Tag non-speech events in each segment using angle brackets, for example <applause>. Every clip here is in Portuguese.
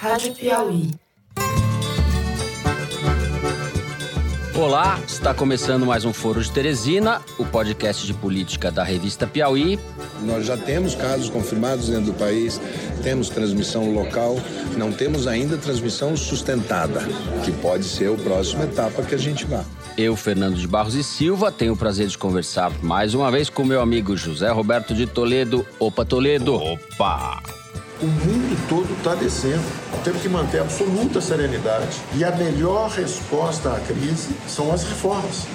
Rádio Piauí. Olá, está começando mais um Foro de Teresina, o podcast de política da revista Piauí. Nós já temos casos confirmados dentro do país, temos transmissão local, não temos ainda transmissão sustentada, que pode ser a próxima etapa que a gente vá. Eu, Fernando de Barros e Silva, tenho o prazer de conversar mais uma vez com meu amigo José Roberto de Toledo. Opa, Toledo! Opa! O mundo todo está descendo. Temos que manter absoluta serenidade. E a melhor resposta à crise são as reformas.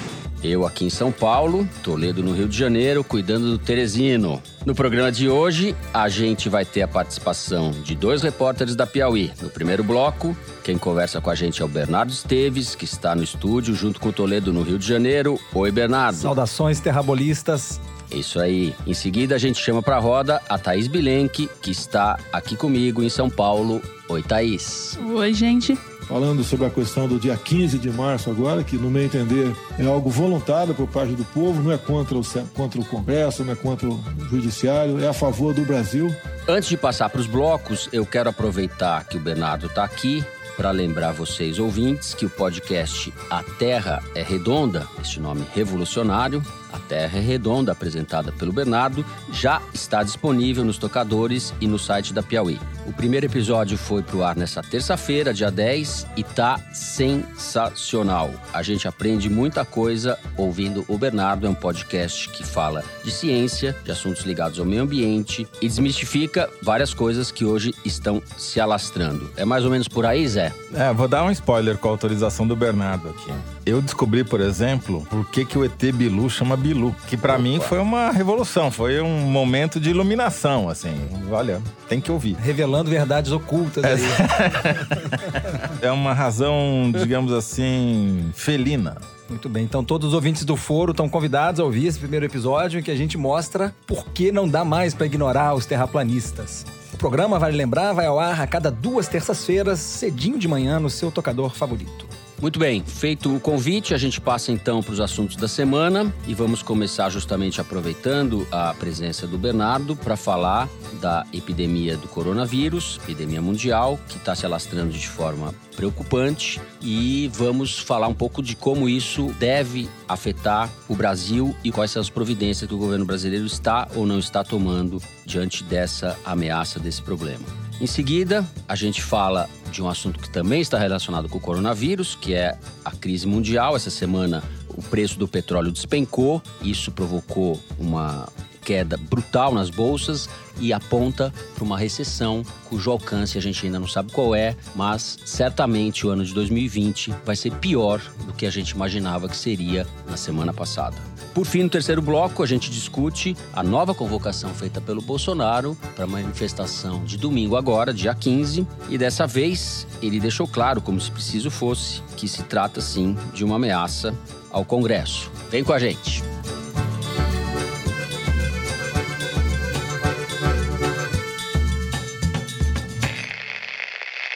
Eu aqui em São Paulo, Toledo no Rio de Janeiro, cuidando do Teresino. No programa de hoje, a gente vai ter a participação de dois repórteres da Piauí. No primeiro bloco, quem conversa com a gente é o Bernardo Esteves, que está no estúdio junto com o Toledo no Rio de Janeiro. Oi, Bernardo. Saudações terrabolistas. Isso aí. Em seguida, a gente chama para a roda a Thaís Bilenque, que está aqui comigo em São Paulo. Oi, Thaís. Oi, gente falando sobre a questão do dia 15 de março agora, que no meu entender é algo voluntário por parte do povo, não é contra o, contra o Congresso, não é contra o Judiciário, é a favor do Brasil. Antes de passar para os blocos, eu quero aproveitar que o Bernardo está aqui para lembrar vocês, ouvintes, que o podcast A Terra é Redonda, este nome revolucionário, A Terra é Redonda, apresentada pelo Bernardo, já está disponível nos tocadores e no site da Piauí. O primeiro episódio foi pro ar nessa terça-feira, dia 10, e tá sensacional. A gente aprende muita coisa ouvindo o Bernardo, é um podcast que fala de ciência, de assuntos ligados ao meio ambiente e desmistifica várias coisas que hoje estão se alastrando. É mais ou menos por aí, Zé? É, vou dar um spoiler com a autorização do Bernardo aqui. Eu descobri, por exemplo, por que, que o ET Bilu chama Bilu, que para mim foi uma revolução, foi um momento de iluminação, assim. Olha, tem que ouvir. Revelando verdades ocultas aí. é <laughs> uma razão, digamos assim, felina. Muito bem, então todos os ouvintes do foro estão convidados a ouvir esse primeiro episódio em que a gente mostra por que não dá mais para ignorar os terraplanistas. O programa, vale lembrar, vai ao ar a cada duas terças-feiras, cedinho de manhã, no seu tocador favorito. Muito bem, feito o convite, a gente passa então para os assuntos da semana e vamos começar justamente aproveitando a presença do Bernardo para falar da epidemia do coronavírus, epidemia mundial, que está se alastrando de forma preocupante e vamos falar um pouco de como isso deve afetar o Brasil e quais são as providências que o governo brasileiro está ou não está tomando diante dessa ameaça, desse problema. Em seguida, a gente fala de um assunto que também está relacionado com o coronavírus, que é a crise mundial. Essa semana, o preço do petróleo despencou, isso provocou uma queda brutal nas bolsas e aponta para uma recessão cujo alcance a gente ainda não sabe qual é, mas certamente o ano de 2020 vai ser pior do que a gente imaginava que seria na semana passada. Por fim, no terceiro bloco, a gente discute a nova convocação feita pelo Bolsonaro para a manifestação de domingo agora, dia 15, e dessa vez ele deixou claro, como se preciso fosse, que se trata sim de uma ameaça ao Congresso. Vem com a gente.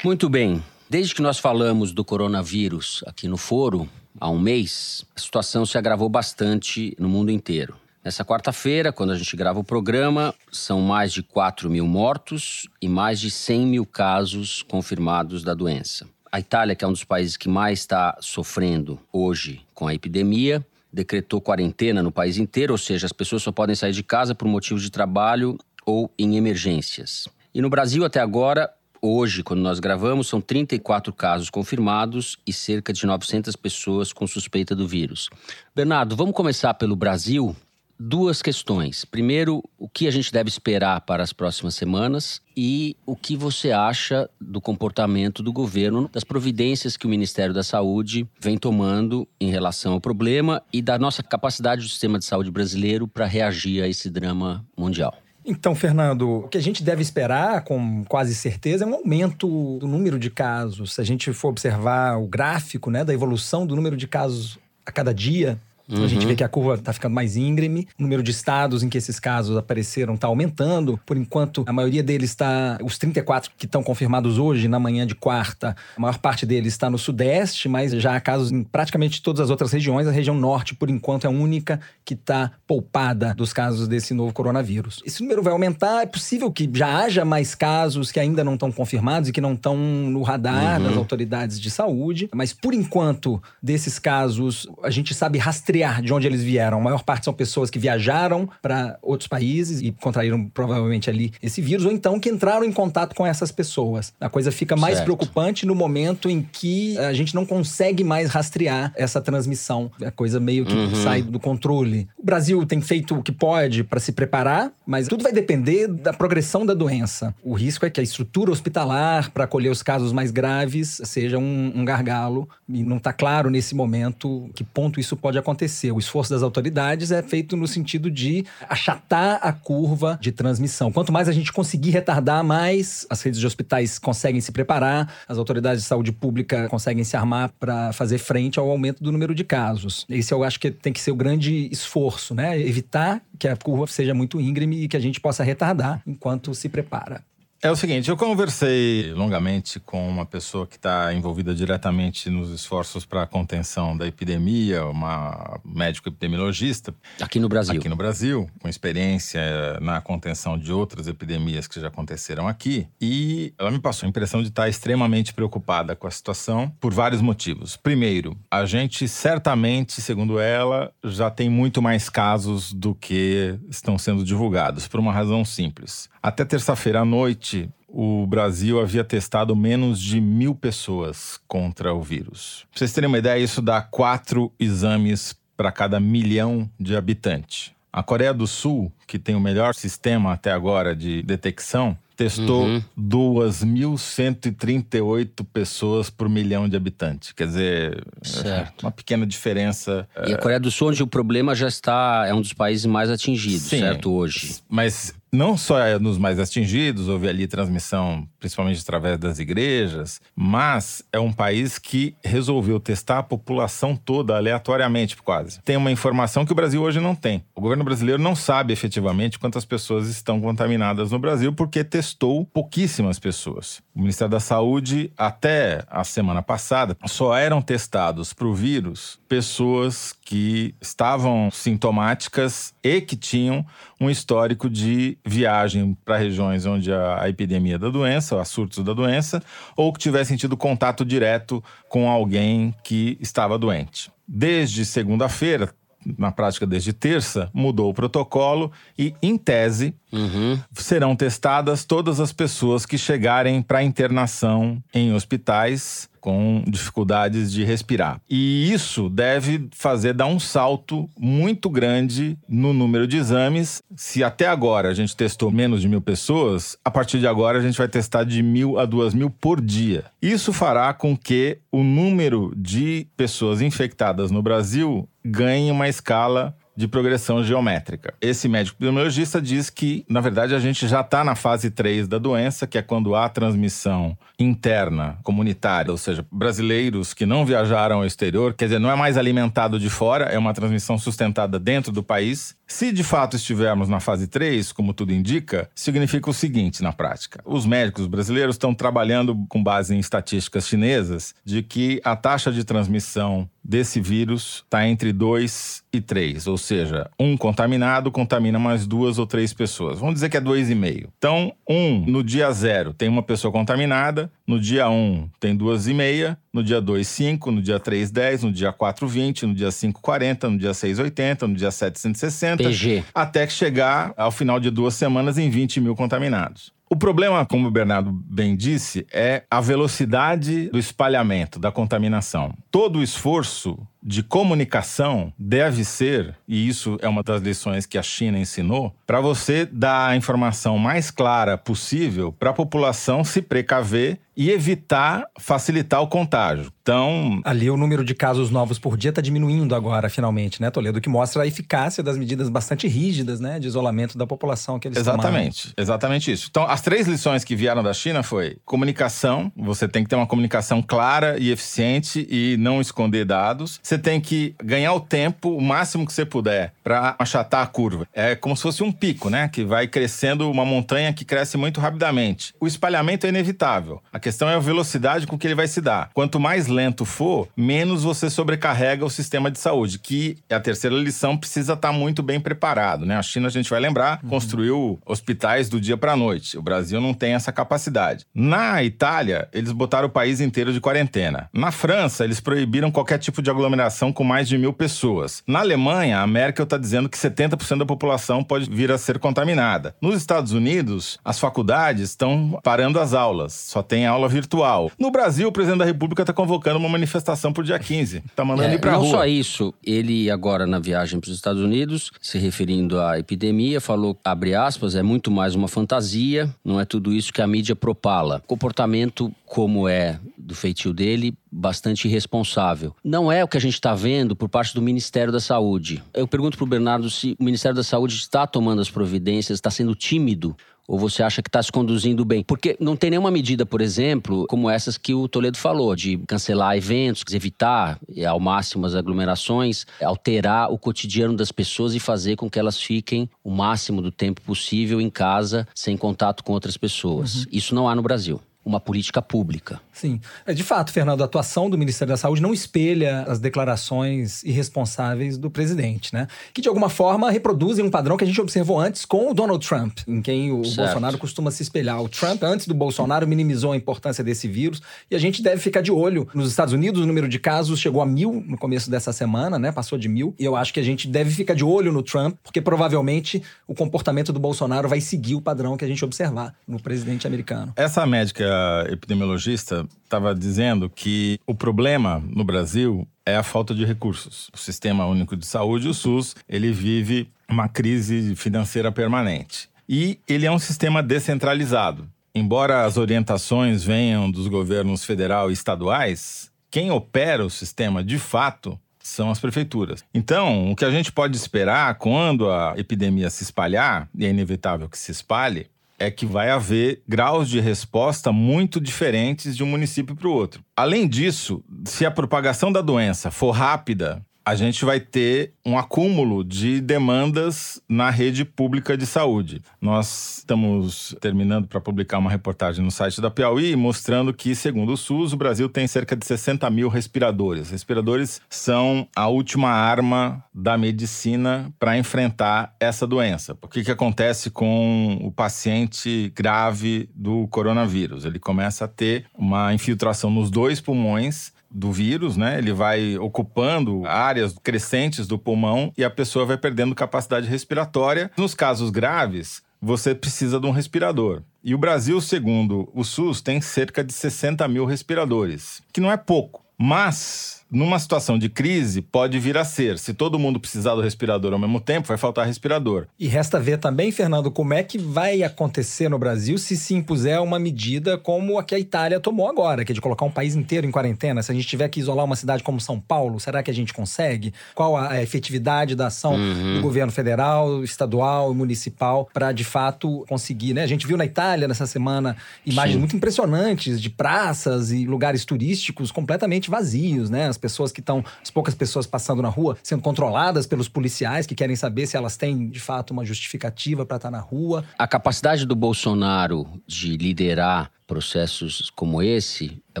Muito bem. Desde que nós falamos do coronavírus aqui no foro, há um mês, a situação se agravou bastante no mundo inteiro. Nessa quarta-feira, quando a gente grava o programa, são mais de 4 mil mortos e mais de 100 mil casos confirmados da doença. A Itália, que é um dos países que mais está sofrendo hoje com a epidemia, decretou quarentena no país inteiro, ou seja, as pessoas só podem sair de casa por motivos de trabalho ou em emergências. E no Brasil, até agora, Hoje, quando nós gravamos, são 34 casos confirmados e cerca de 900 pessoas com suspeita do vírus. Bernardo, vamos começar pelo Brasil. Duas questões. Primeiro, o que a gente deve esperar para as próximas semanas e o que você acha do comportamento do governo, das providências que o Ministério da Saúde vem tomando em relação ao problema e da nossa capacidade do sistema de saúde brasileiro para reagir a esse drama mundial. Então, Fernando, o que a gente deve esperar com quase certeza é um aumento do número de casos. Se a gente for observar o gráfico né, da evolução do número de casos a cada dia, A gente vê que a curva está ficando mais íngreme. O número de estados em que esses casos apareceram está aumentando. Por enquanto, a maioria deles está. Os 34 que estão confirmados hoje, na manhã de quarta, a maior parte deles está no Sudeste, mas já há casos em praticamente todas as outras regiões. A região Norte, por enquanto, é a única que está poupada dos casos desse novo coronavírus. Esse número vai aumentar. É possível que já haja mais casos que ainda não estão confirmados e que não estão no radar das autoridades de saúde. Mas, por enquanto, desses casos, a gente sabe rastrear de onde eles vieram. A maior parte são pessoas que viajaram para outros países e contraíram provavelmente ali esse vírus, ou então que entraram em contato com essas pessoas. A coisa fica mais Certo. preocupante no momento em que a gente não consegue mais rastrear essa transmissão. A coisa meio que Uhum. sai do controle. O Brasil tem feito o que pode para se preparar, mas tudo vai depender da progressão da doença. O risco é que a estrutura hospitalar para acolher os casos mais graves seja um, um gargalo e não está claro nesse momento que ponto isso pode acontecer. O esforço das autoridades é feito no sentido de achatar a curva de transmissão. Quanto mais a gente conseguir retardar, mais as redes de hospitais conseguem se preparar, as autoridades de saúde pública conseguem se armar para fazer frente ao aumento do número de casos. Esse eu acho que tem que ser o grande esforço, né? Evitar que a curva seja muito íngreme e que a gente possa retardar enquanto se prepara. É o seguinte, eu conversei longamente com uma pessoa que está envolvida diretamente nos esforços para a contenção da epidemia, uma médico epidemiologista Aqui no Brasil. aqui no Brasil, com experiência na contenção de outras epidemias que já aconteceram aqui. E ela me passou a impressão de estar extremamente preocupada com a situação por vários motivos. Primeiro, a gente certamente, segundo ela, já tem muito mais casos do que estão sendo divulgados, por uma razão simples. Até terça-feira à noite, o Brasil havia testado menos de mil pessoas contra o vírus. Pra vocês terem uma ideia, isso dá quatro exames para cada milhão de habitantes. A Coreia do Sul, que tem o melhor sistema até agora de detecção, testou Uhum. 2.138 pessoas por milhão de habitantes. Quer dizer, Certo. uma pequena diferença. E a Coreia do Sul, onde o problema já está, é um dos países mais atingidos, Sim. certo? Hoje. Mas não só nos mais atingidos, houve ali transmissão principalmente através das igrejas, mas é um país que resolveu testar a população toda aleatoriamente, quase. Tem uma informação que o Brasil hoje não tem. O governo brasileiro não sabe efetivamente quantas pessoas estão contaminadas no Brasil porque testou pouquíssimas pessoas. O Ministério da Saúde, até a semana passada, só eram testados para o vírus pessoas que estavam sintomáticas e que tinham um histórico de viagem para regiões onde a, a epidemia da doença, há surtos da doença, ou que tivessem tido contato direto com alguém que estava doente. Desde segunda-feira, na prática desde terça, mudou o protocolo e, em tese, Uhum. serão testadas todas as pessoas que chegarem para internação em hospitais com dificuldades de respirar. E isso deve fazer dar um salto muito grande no número de exames. Se até agora a gente testou menos de mil pessoas, a partir de agora a gente vai testar de mil a duas mil por dia. Isso fará com que o número de pessoas infectadas no Brasil ganhe uma escala de progressão geométrica. Esse médico epidemiologista diz que, na verdade, a gente já está na fase 3 da doença, que é quando há transmissão interna, comunitária, ou seja, brasileiros que não viajaram ao exterior, quer dizer, não é mais alimentado de fora, é uma transmissão sustentada dentro do país. Se de fato estivermos na fase 3, como tudo indica, significa o seguinte na prática: os médicos brasileiros estão trabalhando com base em estatísticas chinesas de que a taxa de transmissão desse vírus está entre 2 e 3, ou seja, um contaminado contamina mais duas ou três pessoas. Vamos dizer que é 2,5. Então, um no dia zero tem uma pessoa contaminada, no dia 1 um, tem duas e meia, no dia 2, 5, no dia 3, 10, no dia 4, 20, no dia 5, 40, no dia 6, 80, no dia 7, 160, PG. até que chegar ao final de duas semanas em 20 mil contaminados. O problema, como o Bernardo bem disse, é a velocidade do espalhamento, da contaminação. Todo o esforço de comunicação deve ser, e isso é uma das lições que a China ensinou, para você dar a informação mais clara possível para a população se precaver e evitar facilitar o contágio. Então, Ali o número de casos novos por dia está diminuindo agora, finalmente, né, Toledo? Que mostra a eficácia das medidas bastante rígidas, né, de isolamento da população que eles tomaram. Exatamente, exatamente isso. Então, as três lições que vieram da China foi comunicação, você tem que ter uma comunicação clara e eficiente e não esconder dados. Você tem que ganhar o tempo o máximo que você puder para achatar a curva. É como se fosse um pico, né? Que vai crescendo uma montanha que cresce muito rapidamente. O espalhamento é inevitável. A questão é a velocidade com que ele vai se dar. Quanto mais lento for, menos você sobrecarrega o sistema de saúde, que é a terceira lição precisa estar muito bem preparado, né? A China, a gente vai lembrar, uhum. construiu hospitais do dia para a noite. O Brasil não tem essa capacidade. Na Itália, eles botaram o país inteiro de quarentena. Na França, eles proibiram qualquer tipo de aglomeração com mais de mil pessoas. Na Alemanha, a Merkel está dizendo que 70% da população pode vir a ser contaminada. Nos Estados Unidos, as faculdades estão parando as aulas, só tem aula virtual. No Brasil, o presidente da República está convocando uma manifestação para o dia 15. Está mandando é, ir para rua. Não só isso, ele agora na viagem para os Estados Unidos, se referindo à epidemia, falou, abre aspas, é muito mais uma fantasia, não é tudo isso que a mídia propala. Comportamento como é do feitio dele, bastante irresponsável. Não é o que a gente está vendo por parte do Ministério da Saúde. Eu pergunto para o Bernardo se o Ministério da Saúde está tomando as providências, está sendo tímido ou você acha que está se conduzindo bem? Porque não tem nenhuma medida, por exemplo, como essas que o Toledo falou, de cancelar eventos, evitar ao máximo as aglomerações, alterar o cotidiano das pessoas e fazer com que elas fiquem o máximo do tempo possível em casa, sem contato com outras pessoas. Uhum. Isso não há no Brasil uma política pública. Sim. É, de fato, Fernando, a atuação do Ministério da Saúde não espelha as declarações irresponsáveis do presidente, né? Que, de alguma forma, reproduzem um padrão que a gente observou antes com o Donald Trump, em quem o certo. Bolsonaro costuma se espelhar. O Trump, antes do Bolsonaro, minimizou a importância desse vírus e a gente deve ficar de olho. Nos Estados Unidos, o número de casos chegou a mil no começo dessa semana, né? Passou de mil. E eu acho que a gente deve ficar de olho no Trump, porque provavelmente o comportamento do Bolsonaro vai seguir o padrão que a gente observar no presidente americano. Essa médica epidemiologista estava dizendo que o problema no Brasil é a falta de recursos. O Sistema Único de Saúde, o SUS, ele vive uma crise financeira permanente. E ele é um sistema descentralizado. Embora as orientações venham dos governos federal e estaduais, quem opera o sistema de fato são as prefeituras. Então, o que a gente pode esperar quando a epidemia se espalhar, e é inevitável que se espalhe, é que vai haver graus de resposta muito diferentes de um município para o outro. Além disso, se a propagação da doença for rápida a gente vai ter um acúmulo de demandas na rede pública de saúde. Nós estamos terminando para publicar uma reportagem no site da Piauí mostrando que, segundo o SUS, o Brasil tem cerca de 60 mil respiradores. Respiradores são a última arma da medicina para enfrentar essa doença. O que, que acontece com o paciente grave do coronavírus? Ele começa a ter uma infiltração nos dois pulmões do vírus, né? Ele vai ocupando áreas crescentes do pulmão e a pessoa vai perdendo capacidade respiratória. Nos casos graves, você precisa de um respirador. E o Brasil, segundo o SUS, tem cerca de 60 mil respiradores, que não é pouco. Mas numa situação de crise, pode vir a ser. Se todo mundo precisar do respirador ao mesmo tempo, vai faltar respirador. E resta ver também, Fernando, como é que vai acontecer no Brasil se se impuser uma medida como a que a Itália tomou agora, que é de colocar um país inteiro em quarentena. Se a gente tiver que isolar uma cidade como São Paulo, será que a gente consegue? Qual a efetividade da ação uhum. do governo federal, estadual e municipal para de fato conseguir, né? A gente viu na Itália nessa semana imagens Sim. muito impressionantes de praças e lugares turísticos completamente vazios, né? As pessoas que estão, as poucas pessoas passando na rua, sendo controladas pelos policiais que querem saber se elas têm de fato uma justificativa para estar tá na rua. A capacidade do Bolsonaro de liderar processos como esse é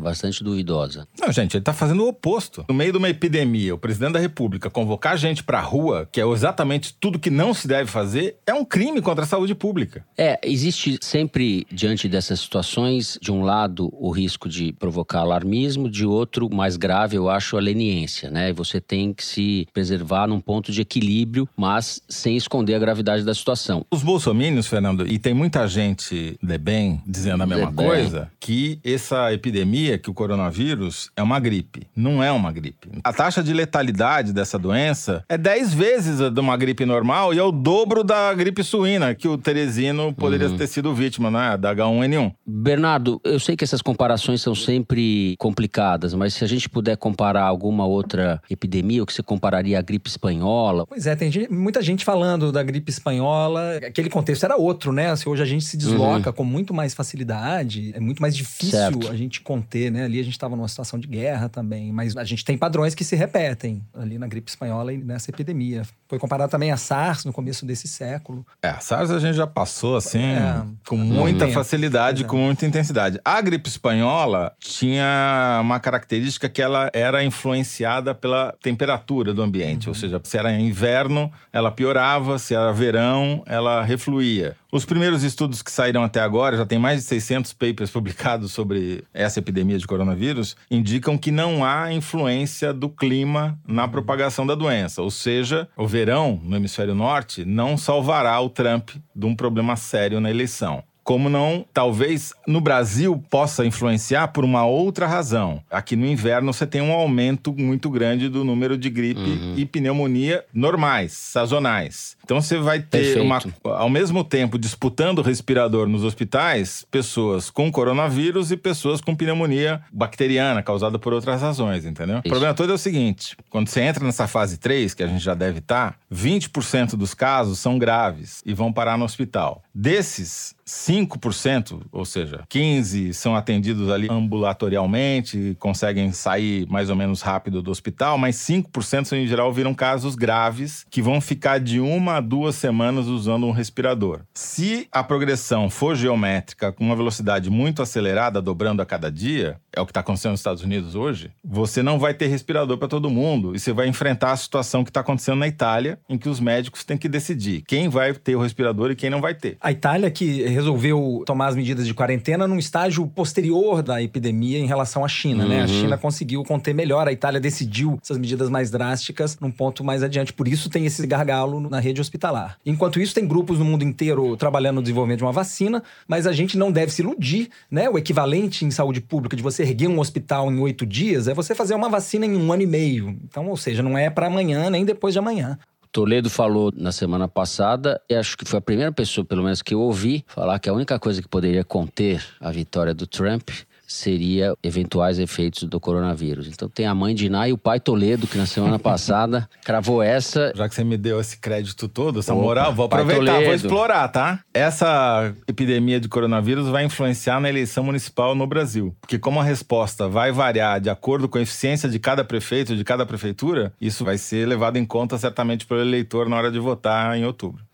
bastante duvidosa. Não, gente, ele está fazendo o oposto. No meio de uma epidemia, o presidente da República convocar gente para a rua, que é exatamente tudo que não se deve fazer, é um crime contra a saúde pública. É, existe sempre, diante dessas situações, de um lado, o risco de provocar alarmismo, de outro, mais grave, eu acho, a leniência, né? E você tem que se preservar num ponto de equilíbrio, mas sem esconder a gravidade da situação. Os bolsomínios, Fernando, e tem muita gente de bem dizendo a mesma coisa, coisa que essa epidemia, que o coronavírus, é uma gripe. Não é uma gripe. A taxa de letalidade dessa doença é 10 vezes a de uma gripe normal e é o dobro da gripe suína, que o Teresino poderia uhum. ter sido vítima, né? Da H1N1. Bernardo, eu sei que essas comparações são sempre complicadas, mas se a gente puder comparar alguma outra epidemia, o que você compararia à gripe espanhola? Pois é, tem muita gente falando da gripe espanhola. Aquele contexto era outro, né? Assim, hoje a gente se desloca uhum. com muito mais facilidade é muito mais difícil Certo. a gente conter, né? Ali a gente estava numa situação de guerra também, mas a gente tem padrões que se repetem ali na gripe espanhola e nessa epidemia. Foi comparado também a SARS no começo desse século. É, a SARS a gente já passou assim, É, com muita tempo, facilidade, exato. com muita intensidade. A gripe espanhola tinha uma característica que ela era influenciada pela temperatura do ambiente, ou seja, se era inverno, ela piorava, se era verão, ela refluía. Os primeiros estudos que saíram até agora, já tem mais de 600 papers publicados sobre essa epidemia de coronavírus, indicam que não há influência do clima na propagação da doença. Ou seja, o verão no hemisfério norte não salvará o Trump de um problema sério na eleição. Como não, talvez no Brasil possa influenciar por uma outra razão. Aqui no inverno você tem um aumento muito grande do número de gripe e pneumonia normais, sazonais. Então você vai ter uma ao mesmo tempo, disputando o respirador nos hospitais, pessoas com coronavírus e pessoas com pneumonia bacteriana, causada por outras razões, entendeu? O problema todo é o seguinte: quando você entra nessa fase 3, que a gente já deve estar, 20% dos casos são graves e vão parar no hospital. Desses, 5%, ou seja, 15 são atendidos ali ambulatorialmente, conseguem sair mais ou menos rápido do hospital, mas 5% em geral viram casos graves que vão ficar de uma a duas semanas usando um respirador. Se a progressão for geométrica com uma velocidade muito acelerada, dobrando a cada dia, é o que está acontecendo nos Estados Unidos hoje, você não vai ter respirador para todo mundo e você vai enfrentar a situação que está acontecendo na Itália, em que os médicos têm que decidir quem vai ter o respirador e quem não vai ter. A Itália que resolveu tomar as medidas de quarentena num estágio posterior da epidemia em relação à China, né? A China conseguiu conter melhor, a Itália decidiu essas medidas mais drásticas num ponto mais adiante. Por isso tem esse gargalo na rede hospitalar. Enquanto isso, tem grupos no mundo inteiro trabalhando no desenvolvimento de uma vacina, mas a gente não deve se iludir, né? O equivalente em saúde pública de você erguer um hospital em oito dias é você fazer uma vacina em um ano e meio. Então, ou seja, não é para amanhã nem depois de amanhã. Toledo falou na semana passada, e acho que foi a primeira pessoa, pelo menos que eu ouvi, falar que a única coisa que poderia conter a vitória do Trump seria eventuais efeitos do coronavírus. Então tem a mãe de Ná e o pai Toledo, que na semana <laughs> passada cravou essa. Já que você me deu esse crédito todo, essa Opa, moral, vou aproveitar, vou Toledo. explorar, tá? Essa epidemia de coronavírus vai influenciar na eleição municipal no Brasil. Porque como a resposta vai variar de acordo com a eficiência de cada prefeito, de cada prefeitura, isso vai ser levado em conta certamente pelo eleitor na hora de votar em outubro.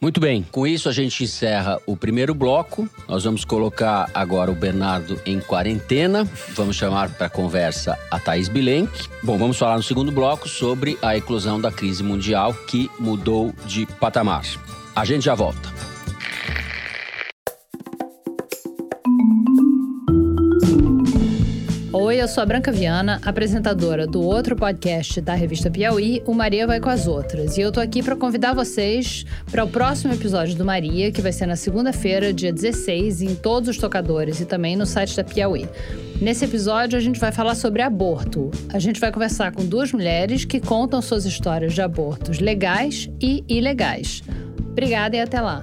Muito bem, com isso a gente encerra o primeiro bloco. Nós vamos colocar agora o Bernardo em quarentena. Vamos chamar para conversa a Thaís Bilenque. Bom, vamos falar no segundo bloco sobre a eclosão da crise mundial que mudou de patamar. A gente já volta. Oi, eu sou a Branca Viana, apresentadora do outro podcast da revista Piauí, o Maria Vai com as Outras. E eu tô aqui para convidar vocês para o próximo episódio do Maria, que vai ser na segunda-feira, dia 16, em todos os tocadores e também no site da Piauí. Nesse episódio, a gente vai falar sobre aborto. A gente vai conversar com duas mulheres que contam suas histórias de abortos legais e ilegais. Obrigada e até lá.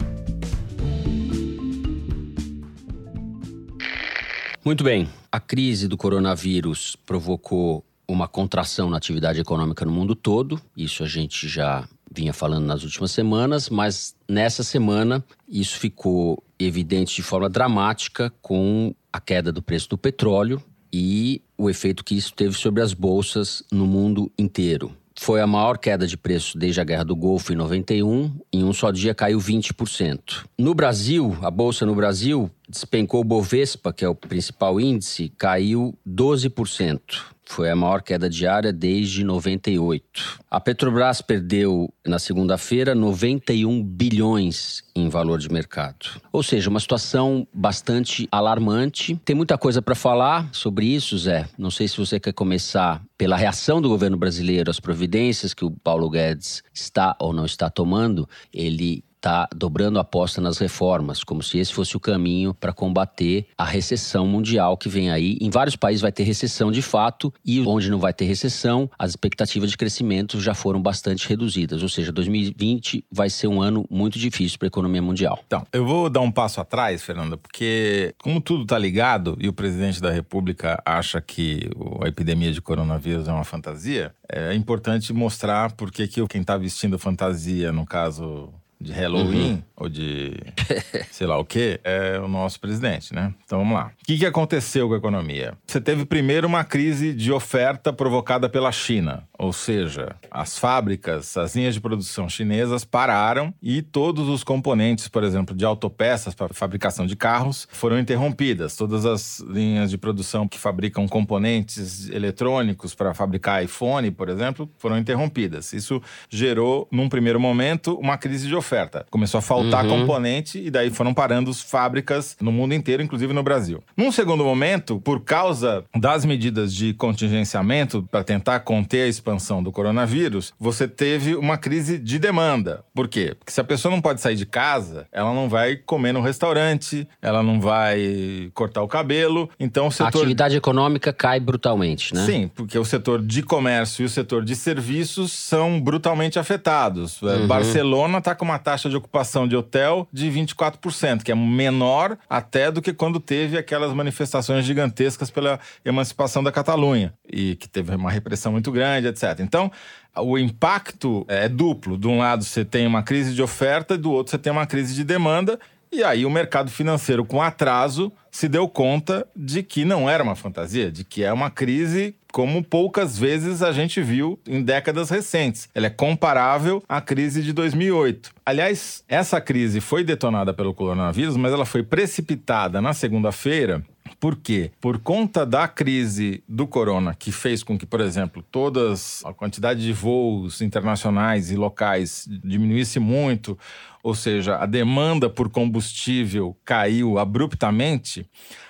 Muito bem. A crise do coronavírus provocou uma contração na atividade econômica no mundo todo. Isso a gente já vinha falando nas últimas semanas, mas nessa semana isso ficou evidente de forma dramática com a queda do preço do petróleo e o efeito que isso teve sobre as bolsas no mundo inteiro. Foi a maior queda de preço desde a Guerra do Golfo em 91. Em um só dia caiu 20%. No Brasil, a bolsa no Brasil despencou o Bovespa, que é o principal índice, caiu 12%. Foi a maior queda diária desde 98. A Petrobras perdeu na segunda-feira 91 bilhões em valor de mercado. Ou seja, uma situação bastante alarmante. Tem muita coisa para falar sobre isso, Zé. Não sei se você quer começar pela reação do governo brasileiro às providências que o Paulo Guedes está ou não está tomando. Ele está dobrando a aposta nas reformas, como se esse fosse o caminho para combater a recessão mundial que vem aí. Em vários países vai ter recessão de fato, e onde não vai ter recessão, as expectativas de crescimento já foram bastante reduzidas. Ou seja, 2020 vai ser um ano muito difícil para a economia mundial. Então, eu vou dar um passo atrás, Fernanda, porque como tudo está ligado e o presidente da República acha que a epidemia de coronavírus é uma fantasia, é importante mostrar por que que quem está vestindo fantasia, no caso de Halloween ou de <laughs> sei lá o quê, é o nosso presidente, né? Então vamos lá. O que, que aconteceu com a economia? Você teve primeiro uma crise de oferta provocada pela China, ou seja, as fábricas, as linhas de produção chinesas pararam e todos os componentes, por exemplo, de autopeças para fabricação de carros foram interrompidas. Todas as linhas de produção que fabricam componentes eletrônicos para fabricar iPhone, por exemplo, foram interrompidas. Isso gerou, num primeiro momento, uma crise de oferta. Começou a faltar uhum. componente e daí foram parando as fábricas no mundo inteiro, inclusive no Brasil. Num segundo momento, por causa das medidas de contingenciamento para tentar conter a expansão do coronavírus, você teve uma crise de demanda. Por quê? Porque se a pessoa não pode sair de casa, ela não vai comer no restaurante, ela não vai cortar o cabelo. Então o setor... A atividade econômica cai brutalmente, né? Sim, porque o setor de comércio e o setor de serviços são brutalmente afetados. É, uhum. Barcelona está com uma taxa de ocupação de hotel de 24%, que é menor até do que quando teve aquelas manifestações gigantescas pela emancipação da Catalunha e que teve uma repressão muito grande, etc. Então, o impacto é duplo. De um lado, você tem uma crise de oferta, do outro, você tem uma crise de demanda. E aí, o mercado financeiro, com atraso, se deu conta de que não era uma fantasia, de que é uma crise como poucas vezes a gente viu em décadas recentes. Ela é comparável à crise de 2008. Aliás, essa crise foi detonada pelo coronavírus, mas ela foi precipitada na segunda-feira por quê? Por conta da crise do corona, que fez com que, por exemplo, todas a quantidade de voos internacionais e locais diminuísse muito, ou seja, a demanda por combustível caiu abruptamente,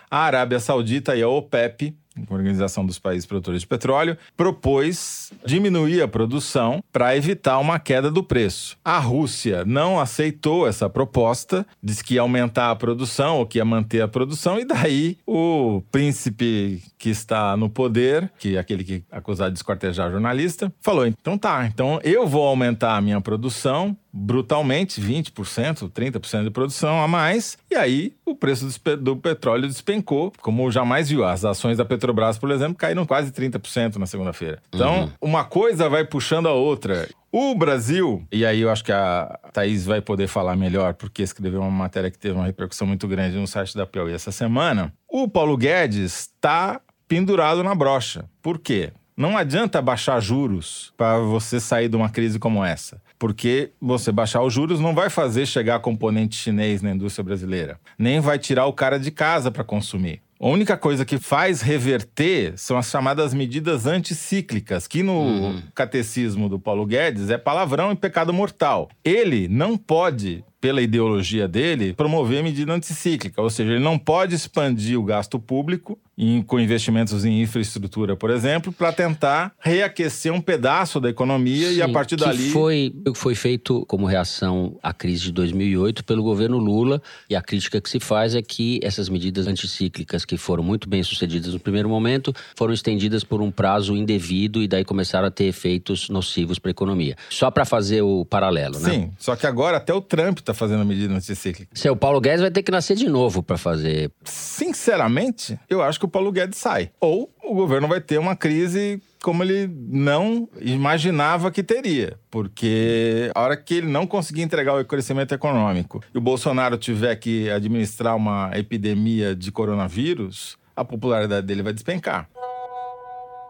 a Arábia Saudita e a OPEP Organização dos Países Produtores de Petróleo, propôs diminuir a produção para evitar uma queda do preço. A Rússia não aceitou essa proposta, disse que ia aumentar a produção ou que ia manter a produção, e daí o príncipe que está no poder, que é aquele que é acusado de escortejar jornalista, falou: então tá, então eu vou aumentar a minha produção brutalmente, 20%, 30% de produção a mais, e aí o preço do petróleo despencou, como jamais viu. As ações da Petrobras, por exemplo, caíram quase 30% na segunda-feira. Então, uhum. uma coisa vai puxando a outra. O Brasil, e aí eu acho que a Thaís vai poder falar melhor, porque escreveu uma matéria que teve uma repercussão muito grande no site da Piauí essa semana. O Paulo Guedes está pendurado na brocha. Por quê? Não adianta baixar juros para você sair de uma crise como essa porque você baixar os juros não vai fazer chegar componente chinês na indústria brasileira, nem vai tirar o cara de casa para consumir. A única coisa que faz reverter são as chamadas medidas anticíclicas, que no uhum. catecismo do Paulo Guedes é palavrão e pecado mortal. Ele não pode pela ideologia dele, promover medida anticíclica, ou seja, ele não pode expandir o gasto público em, com investimentos em infraestrutura, por exemplo, para tentar reaquecer um pedaço da economia Sim, e a partir dali. Foi foi feito como reação à crise de 2008 pelo governo Lula e a crítica que se faz é que essas medidas anticíclicas que foram muito bem sucedidas no primeiro momento foram estendidas por um prazo indevido e daí começaram a ter efeitos nocivos para a economia. Só para fazer o paralelo, né? Sim, só que agora até o Trump está fazendo medida anticíclica. Seu Paulo Guedes vai ter que nascer de novo para fazer. Sinceramente, eu acho que o Paulo Guedes sai. Ou o governo vai ter uma crise como ele não imaginava que teria. Porque a hora que ele não conseguir entregar o crescimento econômico e o Bolsonaro tiver que administrar uma epidemia de coronavírus, a popularidade dele vai despencar.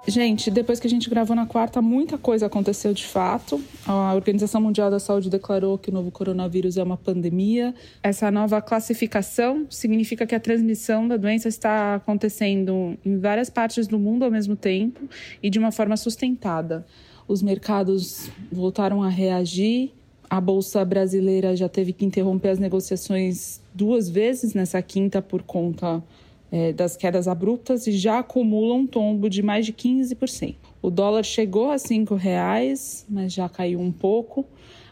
Gente, depois que a gente gravou na quarta, muita coisa aconteceu de fato. A Organização Mundial da Saúde declarou que o novo coronavírus é uma pandemia. Essa nova classificação significa que a transmissão da doença está acontecendo em várias partes do mundo ao mesmo tempo e de uma forma sustentada. Os mercados voltaram a reagir. A Bolsa Brasileira já teve que interromper as negociações duas vezes nessa quinta por conta é, das quedas abruptas e já acumula um tombo de mais de 15%. O dólar chegou a R$ reais, mas já caiu um pouco.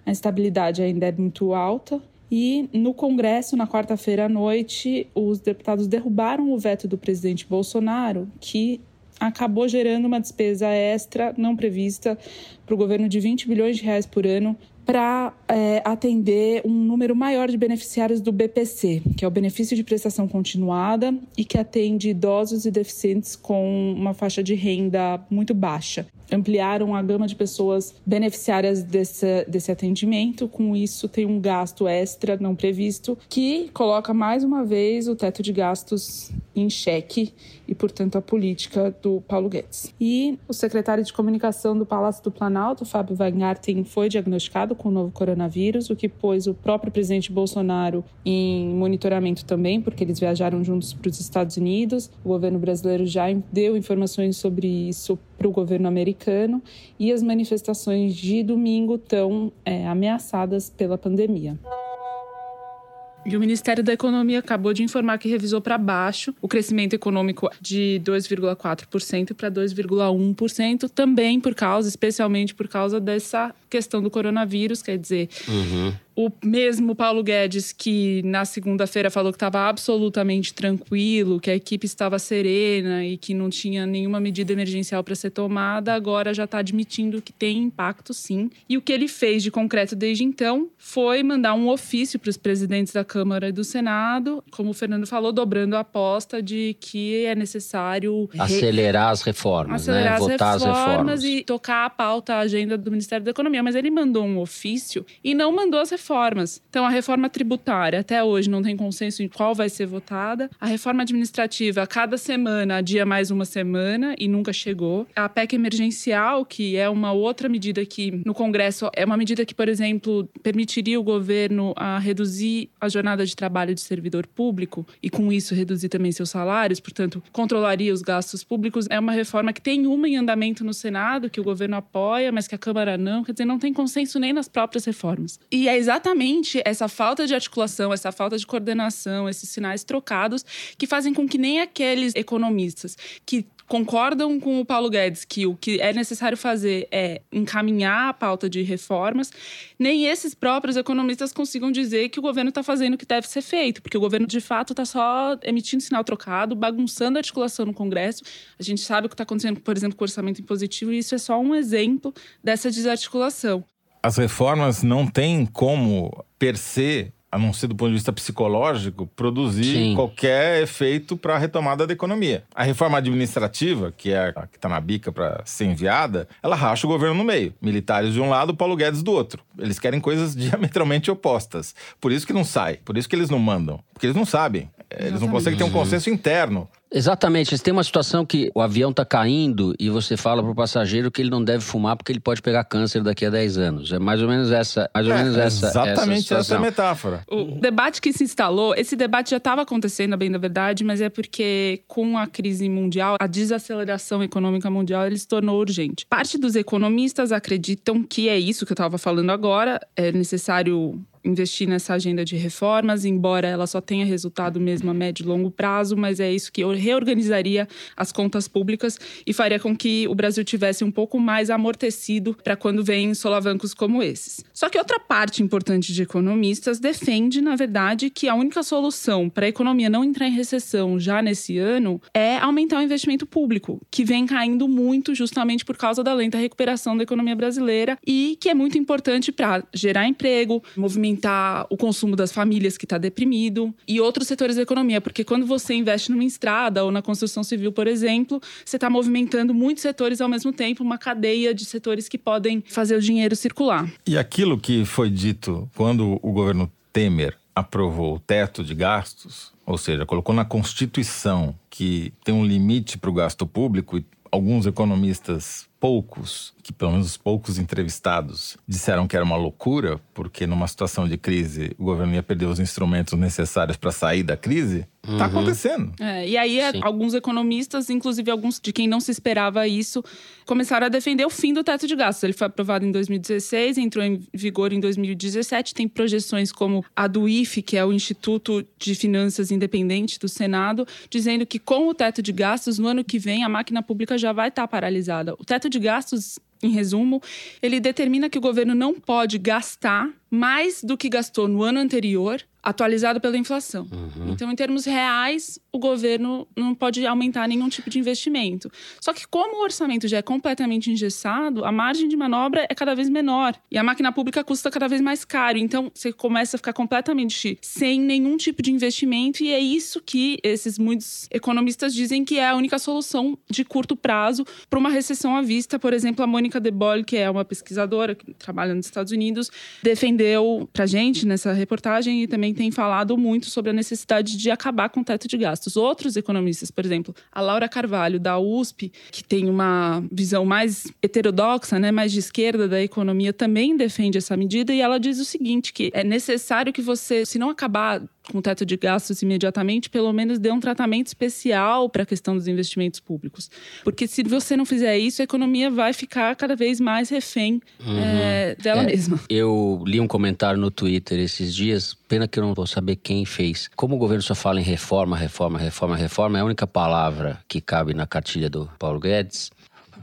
A estabilidade ainda é muito alta. E no Congresso, na quarta-feira à noite, os deputados derrubaram o veto do presidente Bolsonaro, que acabou gerando uma despesa extra não prevista para o governo de 20 bilhões de reais por ano para é, atender um número maior de beneficiários do BPC, que é o benefício de prestação continuada e que atende idosos e deficientes com uma faixa de renda muito baixa. Ampliaram a gama de pessoas beneficiárias desse, desse atendimento. Com isso, tem um gasto extra não previsto que coloca mais uma vez o teto de gastos em xeque e, portanto, a política do Paulo Guedes. E o secretário de comunicação do Palácio do Planalto, Fábio Weingarten, foi diagnosticado com o novo coronavírus, o que pôs o próprio presidente Bolsonaro em monitoramento também, porque eles viajaram juntos para os Estados Unidos. O governo brasileiro já deu informações sobre isso para o governo americano e as manifestações de domingo estão é, ameaçadas pela pandemia. E o Ministério da Economia acabou de informar que revisou para baixo o crescimento econômico de 2,4% para 2,1%, também por causa, especialmente por causa dessa questão do coronavírus, quer dizer, uhum. O mesmo Paulo Guedes, que na segunda-feira falou que estava absolutamente tranquilo, que a equipe estava serena e que não tinha nenhuma medida emergencial para ser tomada, agora já está admitindo que tem impacto sim. E o que ele fez de concreto desde então foi mandar um ofício para os presidentes da Câmara e do Senado, como o Fernando falou, dobrando a aposta de que é necessário acelerar as reformas, né? acelerar né? As Votar reformas as reformas e tocar a pauta, a agenda do Ministério da Economia. Mas ele mandou um ofício e não mandou as reformas reformas. Então, a reforma tributária, até hoje, não tem consenso em qual vai ser votada. A reforma administrativa, cada semana, adia mais uma semana e nunca chegou. A PEC emergencial, que é uma outra medida que, no Congresso, é uma medida que, por exemplo, permitiria o governo a reduzir a jornada de trabalho de servidor público e, com isso, reduzir também seus salários, portanto, controlaria os gastos públicos. É uma reforma que tem uma em andamento no Senado, que o governo apoia, mas que a Câmara não. Quer dizer, não tem consenso nem nas próprias reformas. E é exatamente essa falta de articulação, essa falta de coordenação, esses sinais trocados que fazem com que nem aqueles economistas que concordam com o Paulo Guedes que o que é necessário fazer é encaminhar a pauta de reformas, nem esses próprios economistas consigam dizer que o governo está fazendo o que deve ser feito, porque o governo de fato está só emitindo sinal trocado, bagunçando a articulação no Congresso. A gente sabe o que está acontecendo, por exemplo, com o orçamento impositivo, e isso é só um exemplo dessa desarticulação as reformas não têm como, per se, a não ser do ponto de vista psicológico, produzir Sim. qualquer efeito para a retomada da economia. A reforma administrativa, que é a que está na bica para ser enviada, ela racha o governo no meio. Militares de um lado, Paulo Guedes do outro. Eles querem coisas <laughs> diametralmente opostas. Por isso que não sai, por isso que eles não mandam. Porque eles não sabem. Eles não conseguem ter um consenso interno. Exatamente. Tem uma situação que o avião está caindo e você fala para o passageiro que ele não deve fumar porque ele pode pegar câncer daqui a 10 anos. É mais ou menos essa, mais ou é, menos essa, exatamente essa, essa metáfora. O debate que se instalou, esse debate já estava acontecendo, bem da verdade, mas é porque com a crise mundial, a desaceleração econômica mundial, ele se tornou urgente. Parte dos economistas acreditam que é isso que eu estava falando agora, é necessário investir nessa agenda de reformas, embora ela só tenha resultado mesmo a médio e longo prazo, mas é isso que reorganizaria as contas públicas e faria com que o Brasil tivesse um pouco mais amortecido para quando vem solavancos como esses. Só que outra parte importante de economistas defende, na verdade, que a única solução para a economia não entrar em recessão já nesse ano é aumentar o investimento público, que vem caindo muito justamente por causa da lenta recuperação da economia brasileira e que é muito importante para gerar emprego, movimentar aumentar o consumo das famílias que está deprimido e outros setores da economia, porque quando você investe numa estrada ou na construção civil, por exemplo, você está movimentando muitos setores ao mesmo tempo, uma cadeia de setores que podem fazer o dinheiro circular. E aquilo que foi dito quando o governo Temer aprovou o teto de gastos, ou seja, colocou na Constituição que tem um limite para o gasto público e alguns economistas poucos, que pelo menos os poucos entrevistados disseram que era uma loucura, porque numa situação de crise o governo ia perder os instrumentos necessários para sair da crise, está uhum. acontecendo. É, e aí Sim. alguns economistas, inclusive alguns de quem não se esperava isso, começaram a defender o fim do teto de gastos. Ele foi aprovado em 2016, entrou em vigor em 2017, tem projeções como a do IFE, que é o Instituto de Finanças Independente do Senado, dizendo que com o teto de gastos, no ano que vem, a máquina pública já vai estar tá paralisada. O teto de gastos, em resumo, ele determina que o governo não pode gastar mais do que gastou no ano anterior, atualizado pela inflação. Uhum. Então, em termos reais, o governo não pode aumentar nenhum tipo de investimento. Só que como o orçamento já é completamente engessado, a margem de manobra é cada vez menor e a máquina pública custa cada vez mais caro. Então você começa a ficar completamente sem nenhum tipo de investimento e é isso que esses muitos economistas dizem que é a única solução de curto prazo para uma recessão à vista. Por exemplo, a Mônica De Bolle, que é uma pesquisadora que trabalha nos Estados Unidos, defendeu para gente nessa reportagem e também tem falado muito sobre a necessidade de acabar com o teto de gastos. Outros economistas, por exemplo, a Laura Carvalho da USP, que tem uma visão mais heterodoxa, né, mais de esquerda da economia, também defende essa medida e ela diz o seguinte, que é necessário que você, se não acabar com o teto de gastos imediatamente, pelo menos dê um tratamento especial para a questão dos investimentos públicos. Porque se você não fizer isso, a economia vai ficar cada vez mais refém uhum. é, dela é, mesma. <laughs> Eu li um comentário no Twitter esses dias, pena que eu não vou saber quem fez. Como o governo só fala em reforma, reforma, reforma, reforma, é a única palavra que cabe na cartilha do Paulo Guedes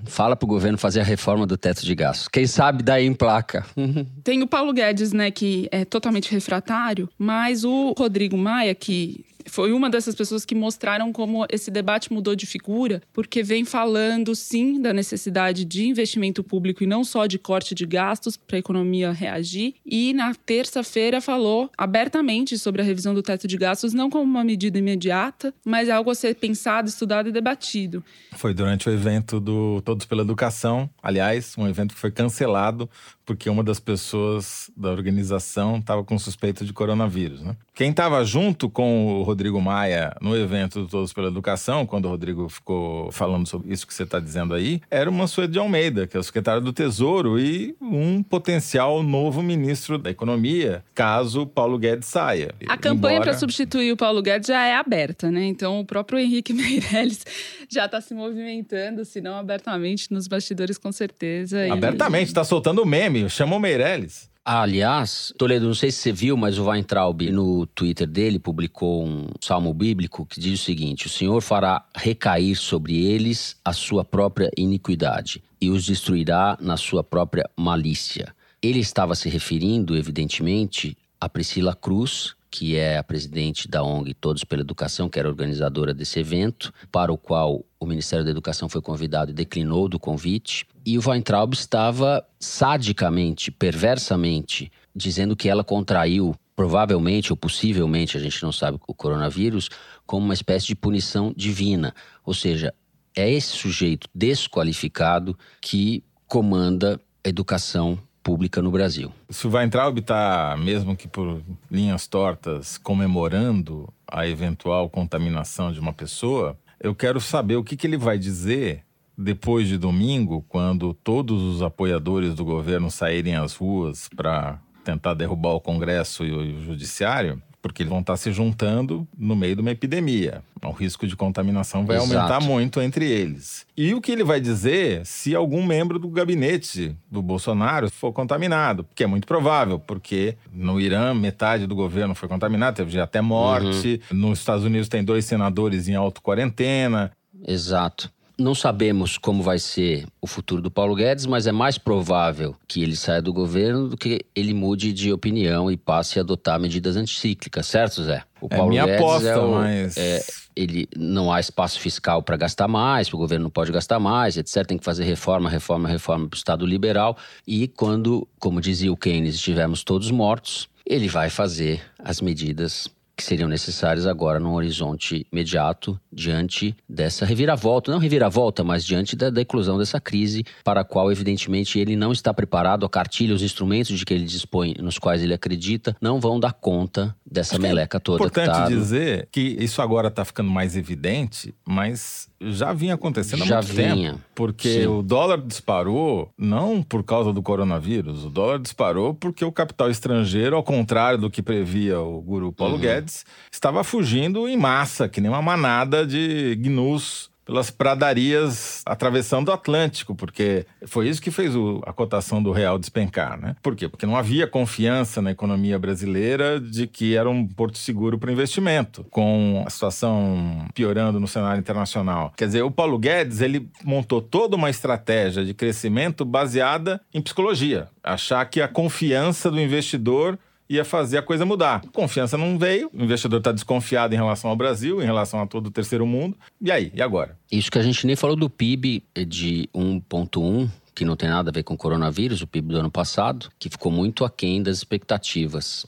fala pro governo fazer a reforma do teto de gastos. Quem sabe daí em placa. <laughs> Tem o Paulo Guedes, né, que é totalmente refratário, mas o Rodrigo Maia, que foi uma dessas pessoas que mostraram como esse debate mudou de figura, porque vem falando sim da necessidade de investimento público e não só de corte de gastos para a economia reagir. E na terça-feira falou abertamente sobre a revisão do teto de gastos, não como uma medida imediata, mas algo a ser pensado, estudado e debatido. Foi durante o evento do Todos pela Educação, aliás, um evento que foi cancelado porque uma das pessoas da organização estava com suspeita de coronavírus. Né? Quem estava junto com o Rodrigo Maia no evento do Todos pela Educação, quando o Rodrigo ficou falando sobre isso que você está dizendo aí, era o Mansueto de Almeida, que é o secretário do Tesouro e um potencial novo ministro da Economia, caso Paulo Guedes saia. A campanha Embora... para substituir o Paulo Guedes já é aberta, né? Então o próprio Henrique <laughs> Meirelles já está se movimentando, se não abertamente, nos bastidores com certeza. Abertamente, está soltando meme chamou Meirelles. Aliás, Toledo, não sei se você viu, mas o Weintraub no Twitter dele publicou um salmo bíblico que diz o seguinte: O Senhor fará recair sobre eles a sua própria iniquidade e os destruirá na sua própria malícia. Ele estava se referindo, evidentemente, a Priscila Cruz, que é a presidente da ONG Todos pela Educação, que era organizadora desse evento, para o qual o Ministério da Educação foi convidado e declinou do convite. E o Weintraub estava sadicamente, perversamente, dizendo que ela contraiu, provavelmente ou possivelmente, a gente não sabe, o coronavírus, como uma espécie de punição divina. Ou seja, é esse sujeito desqualificado que comanda a educação pública no Brasil. Se o Weintraub está, mesmo que por linhas tortas, comemorando a eventual contaminação de uma pessoa, eu quero saber o que, que ele vai dizer depois de domingo, quando todos os apoiadores do governo saírem às ruas para tentar derrubar o Congresso e o Judiciário, porque eles vão estar se juntando no meio de uma epidemia. O risco de contaminação vai Exato. aumentar muito entre eles. E o que ele vai dizer se algum membro do gabinete do Bolsonaro for contaminado? Que é muito provável, porque no Irã metade do governo foi contaminado, teve até morte. Uhum. Nos Estados Unidos tem dois senadores em auto-quarentena. Exato. Não sabemos como vai ser o futuro do Paulo Guedes, mas é mais provável que ele saia do governo do que ele mude de opinião e passe a adotar medidas anticíclicas, certo, Zé? O é Paulo minha Guedes aposta, é o, mas... É, ele não há espaço fiscal para gastar mais, o governo não pode gastar mais, etc. Tem que fazer reforma, reforma, reforma para o Estado liberal. E quando, como dizia o Keynes, estivermos todos mortos, ele vai fazer as medidas que seriam necessárias agora no horizonte imediato diante dessa reviravolta, não reviravolta, mas diante da, da eclosão dessa crise para a qual evidentemente ele não está preparado, a cartilha, os instrumentos de que ele dispõe, nos quais ele acredita, não vão dar conta dessa Acho meleca é toda. É importante tá... dizer que isso agora está ficando mais evidente, mas já vinha acontecendo há já muito vinha. tempo. Porque Sim. o dólar disparou não por causa do coronavírus, o dólar disparou porque o capital estrangeiro, ao contrário do que previa o guru Paulo uhum. Guedes, estava fugindo em massa, que nem uma manada de gnus pelas pradarias atravessando o Atlântico, porque foi isso que fez o, a cotação do real despencar, né? Por quê? Porque não havia confiança na economia brasileira de que era um porto seguro para investimento, com a situação piorando no cenário internacional. Quer dizer, o Paulo Guedes, ele montou toda uma estratégia de crescimento baseada em psicologia, achar que a confiança do investidor ia fazer a coisa mudar. Confiança não veio, o investidor está desconfiado em relação ao Brasil, em relação a todo o terceiro mundo. E aí? E agora? Isso que a gente nem falou do PIB de 1,1 que não tem nada a ver com o coronavírus, o PIB do ano passado, que ficou muito aquém das expectativas.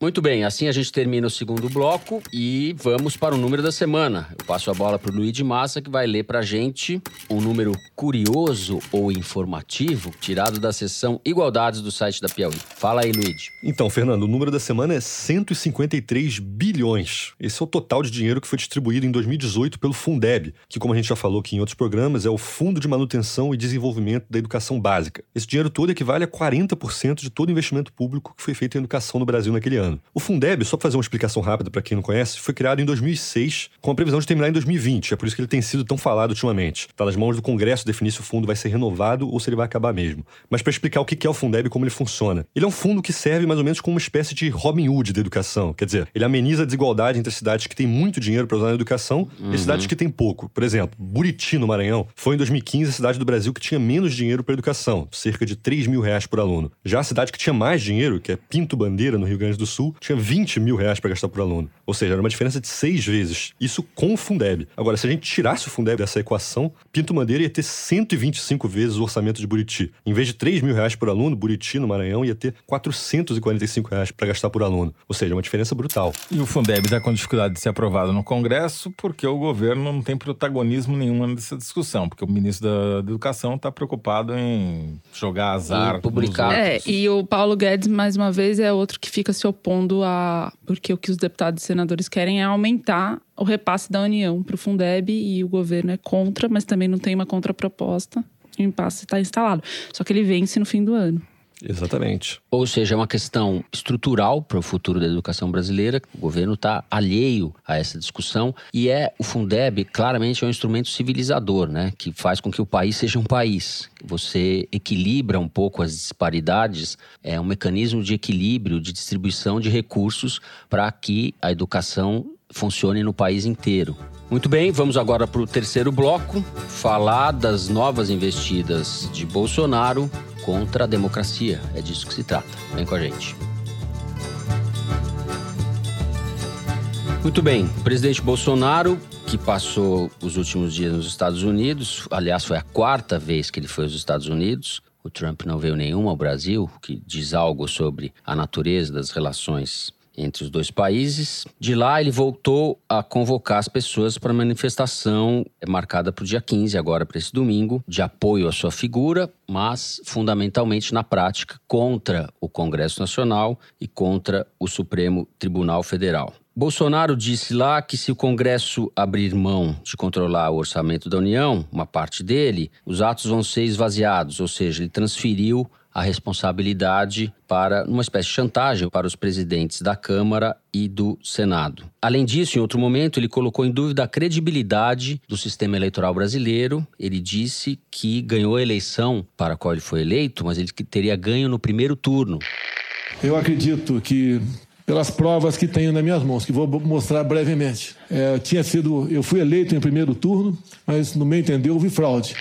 Muito bem, assim a gente termina o segundo bloco e vamos para o número da semana. Eu passo a bola para o Luiz de Massa, que vai ler para a gente um número curioso ou informativo tirado da seção Igualdades do site da Piauí. Fala aí, Luiz. Então, Fernando, o número da semana é 153 bilhões. Esse é o total de dinheiro que foi distribuído em 2018 pelo Fundeb, que, como a gente já falou aqui em outros programas, é o Fundo de Manutenção e Desenvolvimento da Educação Básica. Esse dinheiro todo equivale a 40% de todo o investimento público que foi feito em educação no Brasil naquele ano O Fundeb, só para fazer uma explicação rápida para quem não conhece, foi criado em 2006 com a previsão de terminar em 2020. É por isso que ele tem sido tão falado ultimamente. Está nas mãos do Congresso definir se o fundo vai ser renovado ou se ele vai acabar mesmo. Mas para explicar o que é o Fundeb e como ele funciona. Ele é um fundo que serve mais ou menos como uma espécie de Robin Hood da educação. Quer dizer, ele ameniza a desigualdade entre cidades que têm muito dinheiro para usar na educação uhum. e cidades que têm pouco. Por exemplo, Buriti, no Maranhão, foi em 2015 a cidade do Brasil que tinha menos dinheiro para educação, cerca de 3 mil reais por aluno. Já a cidade que tinha mais dinheiro, que é Pinto Bandeira, no Rio Grande do Sul, Sul tinha 20 mil reais para gastar por aluno. Ou seja, era uma diferença de seis vezes. Isso com o Fundeb. Agora, se a gente tirasse o Fundeb dessa equação, Pinto Bandeira ia ter 125 vezes o orçamento de Buriti. Em vez de 3 mil reais por aluno, Buriti, no Maranhão, ia ter 445 reais para gastar por aluno. Ou seja, uma diferença brutal. E o Fundeb está com dificuldade de ser aprovado no Congresso porque o governo não tem protagonismo nenhum nessa discussão, porque o ministro da Educação está preocupado em jogar azar. publicar. É, e o Paulo Guedes, mais uma vez, é outro que fica se opondo a. Porque o que os deputados e senadores querem é aumentar o repasse da União para o Fundeb e o governo é contra, mas também não tem uma contraproposta. O impasse está instalado. Só que ele vence no fim do ano. Exatamente. Ou seja, é uma questão estrutural para o futuro da educação brasileira. O governo está alheio a essa discussão e é o Fundeb claramente é um instrumento civilizador, né, que faz com que o país seja um país. Você equilibra um pouco as disparidades, é um mecanismo de equilíbrio, de distribuição de recursos para que a educação funcione no país inteiro. Muito bem, vamos agora para o terceiro bloco, falar das novas investidas de Bolsonaro contra a democracia. É disso que se trata. Vem com a gente. Muito bem, o presidente Bolsonaro, que passou os últimos dias nos Estados Unidos, aliás, foi a quarta vez que ele foi aos Estados Unidos. O Trump não veio nenhuma ao Brasil, que diz algo sobre a natureza das relações entre os dois países. De lá, ele voltou a convocar as pessoas para a manifestação marcada para o dia 15, agora para esse domingo, de apoio à sua figura, mas fundamentalmente na prática contra o Congresso Nacional e contra o Supremo Tribunal Federal. Bolsonaro disse lá que se o Congresso abrir mão de controlar o orçamento da União, uma parte dele, os atos vão ser esvaziados, ou seja, ele transferiu a responsabilidade para uma espécie de chantagem para os presidentes da Câmara e do Senado. Além disso, em outro momento, ele colocou em dúvida a credibilidade do sistema eleitoral brasileiro. Ele disse que ganhou a eleição para a qual ele foi eleito, mas ele teria ganho no primeiro turno. Eu acredito que pelas provas que tenho nas minhas mãos, que vou mostrar brevemente. É, tinha sido, eu fui eleito em primeiro turno, mas no meu entender houve fraude.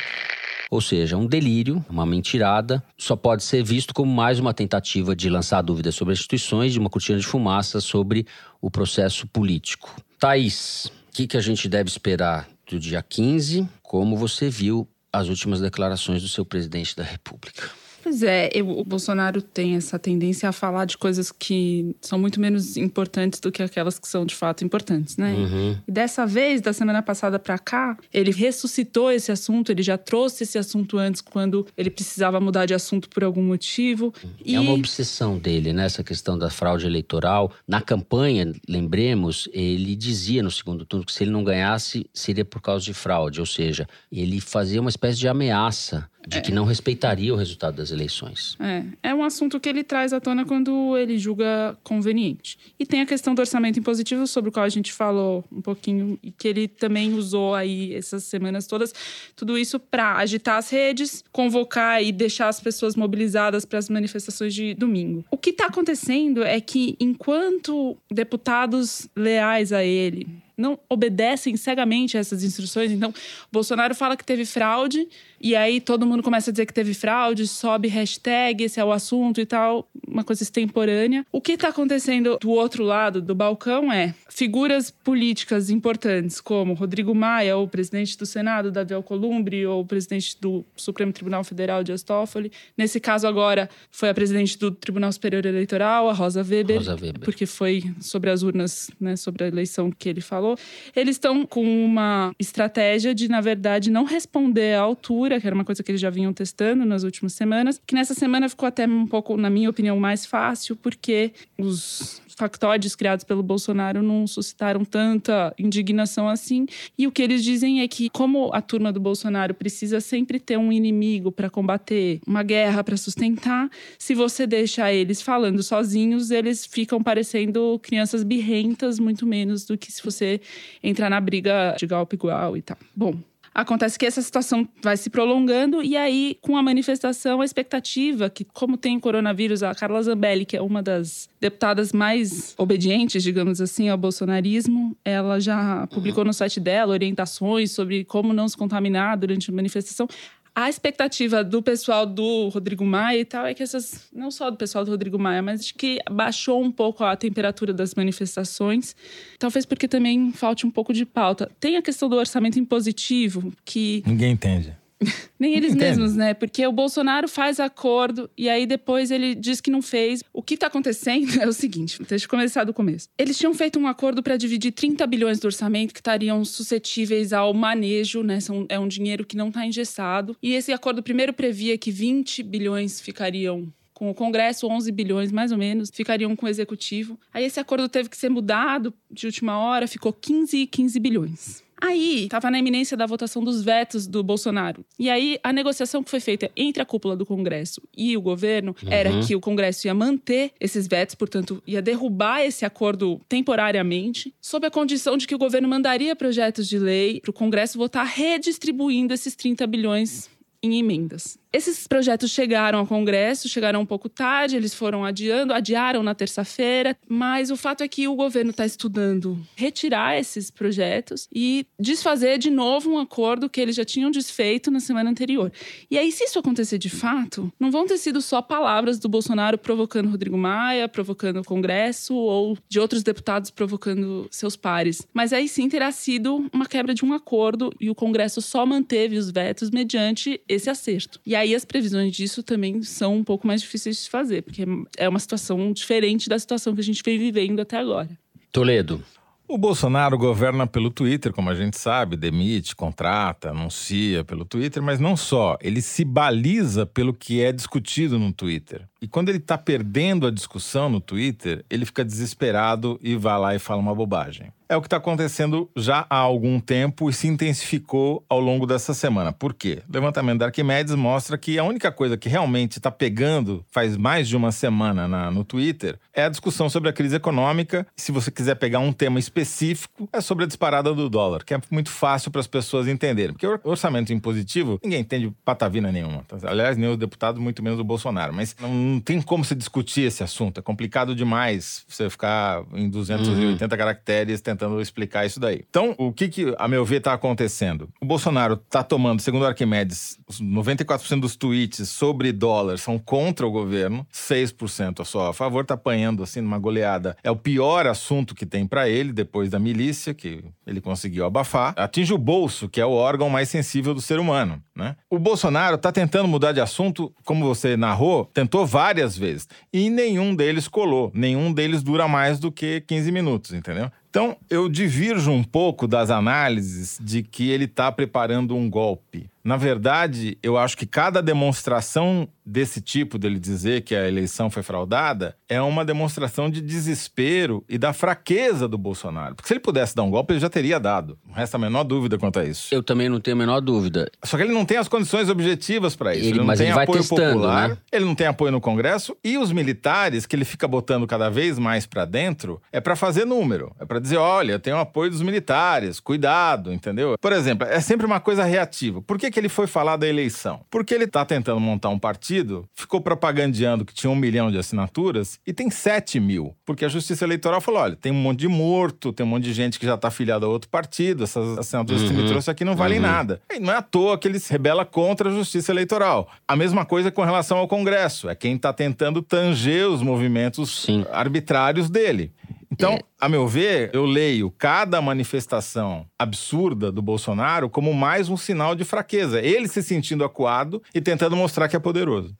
Ou seja, um delírio, uma mentirada, só pode ser visto como mais uma tentativa de lançar dúvidas sobre as instituições, de uma cortina de fumaça sobre o processo político. Thaís, o que, que a gente deve esperar do dia 15? Como você viu as últimas declarações do seu presidente da República? Pois é, eu, o Bolsonaro tem essa tendência a falar de coisas que são muito menos importantes do que aquelas que são de fato importantes, né? Uhum. E dessa vez, da semana passada para cá, ele ressuscitou esse assunto, ele já trouxe esse assunto antes quando ele precisava mudar de assunto por algum motivo. É e... uma obsessão dele, né? Essa questão da fraude eleitoral. Na campanha, lembremos, ele dizia no segundo turno que se ele não ganhasse, seria por causa de fraude, ou seja, ele fazia uma espécie de ameaça de que não respeitaria o resultado das eleições. É, é um assunto que ele traz à tona quando ele julga conveniente. E tem a questão do orçamento impositivo, sobre o qual a gente falou um pouquinho, e que ele também usou aí essas semanas todas. Tudo isso para agitar as redes, convocar e deixar as pessoas mobilizadas para as manifestações de domingo. O que está acontecendo é que, enquanto deputados leais a ele, não obedecem cegamente a essas instruções. Então, Bolsonaro fala que teve fraude, e aí todo mundo começa a dizer que teve fraude, sobe hashtag, esse é o assunto e tal, uma coisa extemporânea. O que está acontecendo do outro lado do balcão é figuras políticas importantes, como Rodrigo Maia, o presidente do Senado, Davi Alcolumbre, ou o presidente do Supremo Tribunal Federal, Dias Toffoli. Nesse caso agora foi a presidente do Tribunal Superior Eleitoral, a Rosa Weber, Rosa Weber. porque foi sobre as urnas, né, sobre a eleição que ele falou. Eles estão com uma estratégia de, na verdade, não responder à altura, que era uma coisa que eles já vinham testando nas últimas semanas, que nessa semana ficou até um pouco, na minha opinião, mais fácil, porque os factóides criados pelo Bolsonaro não suscitaram tanta indignação assim. E o que eles dizem é que, como a turma do Bolsonaro precisa sempre ter um inimigo para combater, uma guerra para sustentar, se você deixa eles falando sozinhos, eles ficam parecendo crianças birrentas, muito menos do que se você entrar na briga de igual igual e tal. Bom, Acontece que essa situação vai se prolongando e aí, com a manifestação, a expectativa que, como tem coronavírus, a Carla Zambelli, que é uma das deputadas mais obedientes, digamos assim, ao bolsonarismo, ela já publicou no site dela orientações sobre como não se contaminar durante a manifestação. A expectativa do pessoal do Rodrigo Maia e tal é que essas. Não só do pessoal do Rodrigo Maia, mas de que baixou um pouco a temperatura das manifestações. Talvez porque também falte um pouco de pauta. Tem a questão do orçamento impositivo, que. Ninguém entende. <laughs> Nem eles Entendo. mesmos, né? Porque o Bolsonaro faz acordo e aí depois ele diz que não fez. O que tá acontecendo <laughs> é o seguinte: deixa eu começar do começo. Eles tinham feito um acordo para dividir 30 bilhões do orçamento que estariam suscetíveis ao manejo, né? São, é um dinheiro que não está engessado. E esse acordo primeiro previa que 20 bilhões ficariam com o Congresso, 11 bilhões mais ou menos, ficariam com o Executivo. Aí esse acordo teve que ser mudado de última hora, ficou 15 e 15 bilhões. Aí, estava na iminência da votação dos vetos do Bolsonaro. E aí, a negociação que foi feita entre a cúpula do Congresso e o governo era que o Congresso ia manter esses vetos, portanto, ia derrubar esse acordo temporariamente, sob a condição de que o governo mandaria projetos de lei para o Congresso votar redistribuindo esses 30 bilhões em emendas. Esses projetos chegaram ao Congresso, chegaram um pouco tarde, eles foram adiando, adiaram na terça-feira, mas o fato é que o governo está estudando retirar esses projetos e desfazer de novo um acordo que eles já tinham desfeito na semana anterior. E aí, se isso acontecer de fato, não vão ter sido só palavras do Bolsonaro provocando Rodrigo Maia, provocando o Congresso ou de outros deputados provocando seus pares, mas aí sim terá sido uma quebra de um acordo e o Congresso só manteve os vetos mediante esse acerto. E aí as previsões disso também são um pouco mais difíceis de fazer, porque é uma situação diferente da situação que a gente vem vivendo até agora. Toledo. O Bolsonaro governa pelo Twitter, como a gente sabe, demite, contrata, anuncia pelo Twitter, mas não só, ele se baliza pelo que é discutido no Twitter. E quando ele está perdendo a discussão no Twitter, ele fica desesperado e vai lá e fala uma bobagem. É o que está acontecendo já há algum tempo e se intensificou ao longo dessa semana. Por quê? O levantamento da Arquimedes mostra que a única coisa que realmente está pegando faz mais de uma semana na- no Twitter é a discussão sobre a crise econômica. Se você quiser pegar um tema específico, é sobre a disparada do dólar, que é muito fácil para as pessoas entenderem. Porque o orçamento impositivo, ninguém entende patavina nenhuma. Aliás, nem os deputados, muito menos o Bolsonaro. Mas não, não tem como se discutir esse assunto. É complicado demais você ficar em 280 caracteres tentando explicar isso daí. Então, o que, que a meu ver, está acontecendo? O Bolsonaro está tomando, segundo Arquimedes, os 94% dos tweets sobre dólar são contra o governo, 6% só a favor, está apanhando assim numa goleada. É o pior assunto que tem para ele, depois da milícia, que ele conseguiu abafar. Atinge o bolso, que é o órgão mais sensível do ser humano. Né? O Bolsonaro está tentando mudar de assunto, como você narrou, tentou várias vezes. E nenhum deles colou. Nenhum deles dura mais do que 15 minutos, entendeu? Então, eu divirjo um pouco das análises de que ele está preparando um golpe. Na verdade, eu acho que cada demonstração desse tipo, dele dizer que a eleição foi fraudada, é uma demonstração de desespero e da fraqueza do Bolsonaro. Porque se ele pudesse dar um golpe, ele já teria dado. Não resta a menor dúvida quanto a isso. Eu também não tenho a menor dúvida. Só que ele não tem as condições objetivas para isso. Ele- Ele, não mas tem ele vai apoio testando, popular, né? ele não tem apoio no Congresso e os militares que ele fica botando cada vez mais para dentro é para fazer número, é para dizer, olha, tem o apoio dos militares, cuidado, entendeu? Por exemplo, é sempre uma coisa reativa. Por que, que ele foi falar da eleição? Porque ele está tentando montar um partido, ficou propagandeando que tinha um milhão de assinaturas e tem 7 mil. Porque a Justiça Eleitoral falou: olha, tem um monte de morto, tem um monte de gente que já está afiliada a outro partido, essas assinaturas uhum. que você me trouxe aqui não valem uhum. nada. E não é à toa que ele se rebela contra a Justiça Eleitoral. A mesma coisa com relação ao Congresso. É quem está tentando tanger os movimentos Sim. arbitrários dele. Então, é. a meu ver, eu leio cada manifestação absurda do Bolsonaro como mais um sinal de fraqueza. Ele se sentindo acuado e tentando mostrar que é poderoso.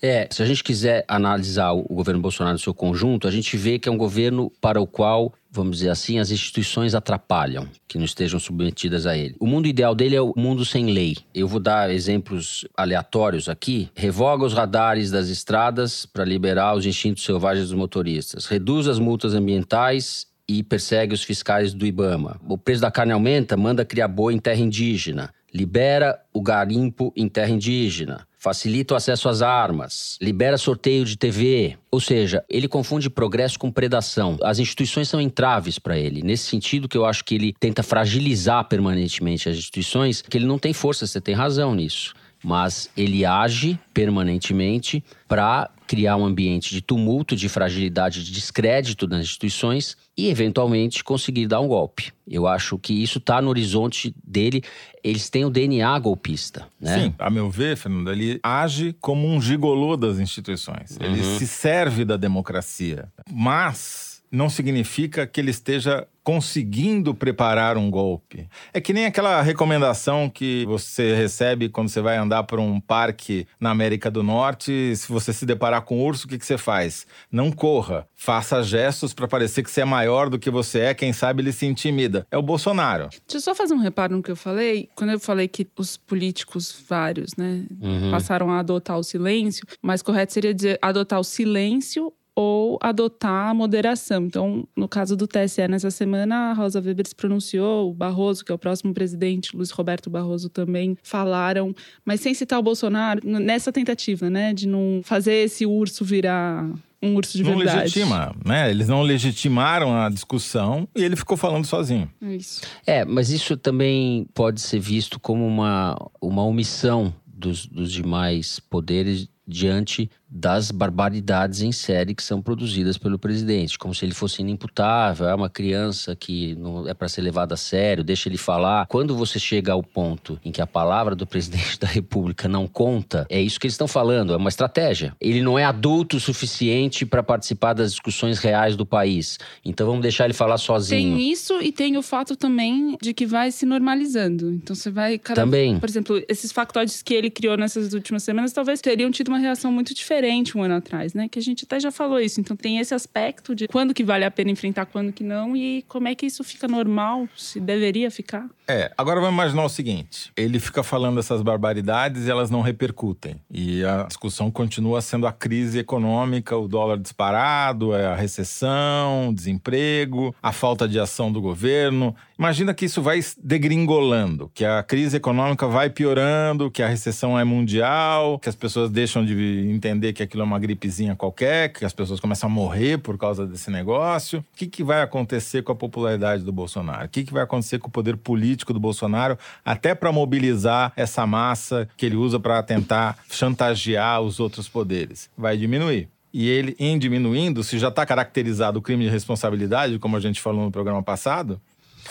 É, se a gente quiser analisar o governo Bolsonaro no seu conjunto, a gente vê que é um governo para o qual vamos dizer assim, as instituições atrapalham que não estejam submetidas a ele. O mundo ideal dele é o mundo sem lei. Eu vou dar exemplos aleatórios aqui. Revoga os radares das estradas para liberar os instintos selvagens dos motoristas. Reduz as multas ambientais e persegue os fiscais do Ibama. O preço da carne aumenta, manda criar boi em terra indígena. Libera o garimpo em terra indígena facilita o acesso às armas, libera sorteio de TV. Ou seja, ele confunde progresso com predação. As instituições são entraves para ele. Nesse sentido que eu acho que ele tenta fragilizar permanentemente as instituições, que ele não tem força, você tem razão nisso. Mas ele age permanentemente para criar um ambiente de tumulto, de fragilidade, de descrédito das instituições e, eventualmente, conseguir dar um golpe. Eu acho que isso está no horizonte dele. Eles têm o DNA golpista, né? Sim, a meu ver, Fernando, ele age como um gigolô das instituições. Ele uhum. se serve da democracia. Mas não significa que ele esteja conseguindo preparar um golpe. É que nem aquela recomendação que você recebe quando você vai andar por um parque na América do Norte. Se você se deparar com um urso, o que, que você faz? Não corra. Faça gestos para parecer que você é maior do que você é. Quem sabe ele se intimida. É o Bolsonaro. Deixa eu só fazer um reparo no que eu falei. Quando eu falei que os políticos vários, né, uhum. passaram a adotar o silêncio, mais correto seria dizer adotar o silêncio ou adotar a moderação. Então, no caso do TSE, nessa semana, a Rosa Weber se pronunciou, o Barroso, que é o próximo presidente, Luiz Roberto Barroso também falaram, mas sem citar o Bolsonaro, nessa tentativa, né, de não fazer esse urso virar um urso de não verdade. Não legitima, né? Eles não legitimaram a discussão e ele ficou falando sozinho. É isso. É, mas isso também pode ser visto como uma, uma omissão dos, dos demais poderes diante das barbaridades em série que são produzidas pelo presidente, como se ele fosse inimputável, é uma criança que não é para ser levada a sério, deixa ele falar. Quando você chega ao ponto em que a palavra do presidente <laughs> da República não conta, é isso que eles estão falando, é uma estratégia. Ele não é adulto o suficiente para participar das discussões reais do país. Então vamos deixar ele falar sozinho. Tem isso e tem o fato também de que vai se normalizando. Então você vai cada... também. Por exemplo, esses factoides que ele criou nessas últimas semanas talvez teriam tido uma reação muito diferente diferente um ano atrás, né? Que a gente até já falou isso. Então tem esse aspecto de quando que vale a pena enfrentar, quando que não e como é que isso fica normal, se deveria ficar. É, agora vamos imaginar o seguinte: ele fica falando essas barbaridades e elas não repercutem. E a discussão continua sendo a crise econômica, o dólar disparado, é a recessão, desemprego, a falta de ação do governo. Imagina que isso vai degringolando, que a crise econômica vai piorando, que a recessão é mundial, que as pessoas deixam de entender que aquilo é uma gripezinha qualquer, que as pessoas começam a morrer por causa desse negócio. O que, que vai acontecer com a popularidade do Bolsonaro? O que, que vai acontecer com o poder político do Bolsonaro, até para mobilizar essa massa que ele usa para tentar chantagear os outros poderes? Vai diminuir e ele, em diminuindo, se já está caracterizado o crime de responsabilidade, como a gente falou no programa passado,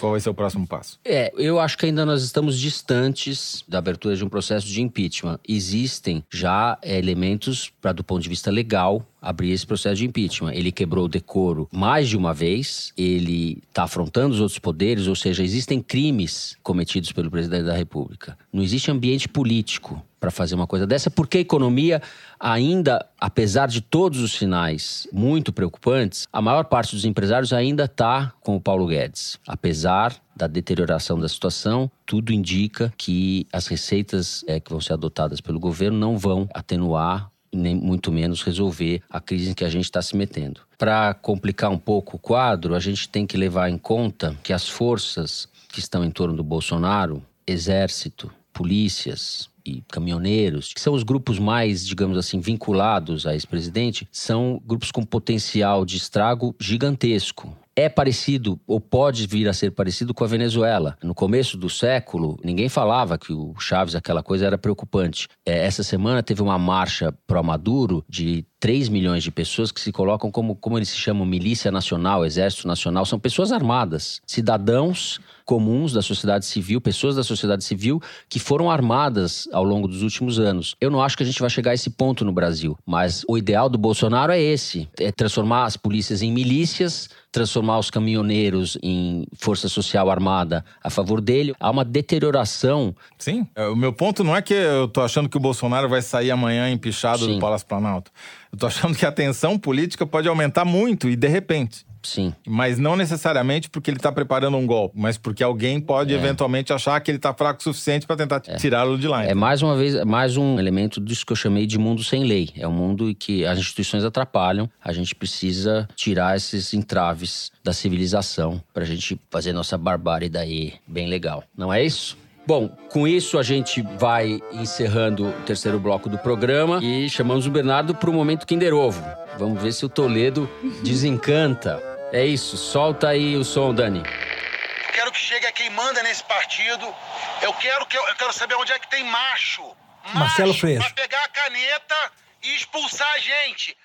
qual vai ser o próximo passo? É, eu acho que ainda nós estamos distantes da abertura de um processo de impeachment. Existem já é, elementos para, do ponto de vista legal, abrir esse processo de impeachment. Ele quebrou o decoro mais de uma vez, ele está afrontando os outros poderes, ou seja, existem crimes cometidos pelo presidente da República. Não existe ambiente político para fazer uma coisa dessa, porque a economia ainda, apesar de todos os sinais muito preocupantes, a maior parte dos empresários ainda está com o Paulo Guedes. Apesar da deterioração da situação, tudo indica que as receitas é, que vão ser adotadas pelo governo não vão atenuar nem muito menos resolver a crise em que a gente está se metendo. Para complicar um pouco o quadro, a gente tem que levar em conta que as forças que estão em torno do Bolsonaro, exército, polícias, e caminhoneiros, que são os grupos mais, digamos assim, vinculados a esse presidente, são grupos com potencial de estrago gigantesco é parecido ou pode vir a ser parecido com a Venezuela. No começo do século, ninguém falava que o Chaves, aquela coisa, era preocupante. É, essa semana teve uma marcha pró-Maduro de 3 milhões de pessoas que se colocam como, como eles se chamam, milícia nacional, exército nacional. São pessoas armadas, cidadãos comuns da sociedade civil, pessoas da sociedade civil que foram armadas ao longo dos últimos anos. Eu não acho que a gente vai chegar a esse ponto no Brasil, mas o ideal do Bolsonaro é esse: é transformar as polícias em milícias, transformar os caminhoneiros em força social armada a favor dele. Há uma deterioração. Sim. É, o meu ponto não é que eu tô achando que o Bolsonaro vai sair amanhã empichado Sim. do Palácio Planalto. Eu tô achando que a tensão política pode aumentar muito e de repente. Sim. Mas não necessariamente porque ele está preparando um golpe, mas porque alguém pode É. eventualmente achar que ele está fraco o suficiente para tentar tirá-lo de lá. É mais uma vez, mais um elemento disso que eu chamei de mundo sem lei. É um mundo em que as instituições atrapalham. A gente precisa tirar esses entraves da civilização para a gente fazer nossa barbárie daí bem legal. Não é isso? Bom, com isso a gente vai encerrando o terceiro bloco do programa e chamamos o Bernardo para o momento Kinder Ovo. Vamos ver se o Toledo desencanta. É isso, solta aí o som, Dani. quero que chegue a quem manda nesse partido. Eu quero que eu, eu quero saber onde é que tem macho. Marcelo Freixo. Pra pegar a caneta e expulsar a gente.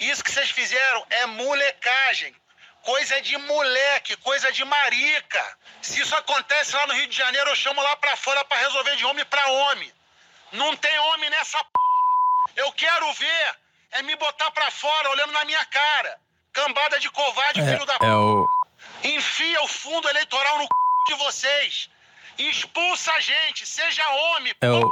Isso que vocês fizeram é molecagem. Coisa de moleque, coisa de marica. Se isso acontece lá no Rio de Janeiro, eu chamo lá pra fora pra resolver de homem pra homem. Não tem homem nessa p. Eu quero ver é me botar pra fora olhando na minha cara. Cambada de covarde, filho da p. É o. Enfia o fundo eleitoral no c... de vocês. Expulsa a gente, seja homem. É o.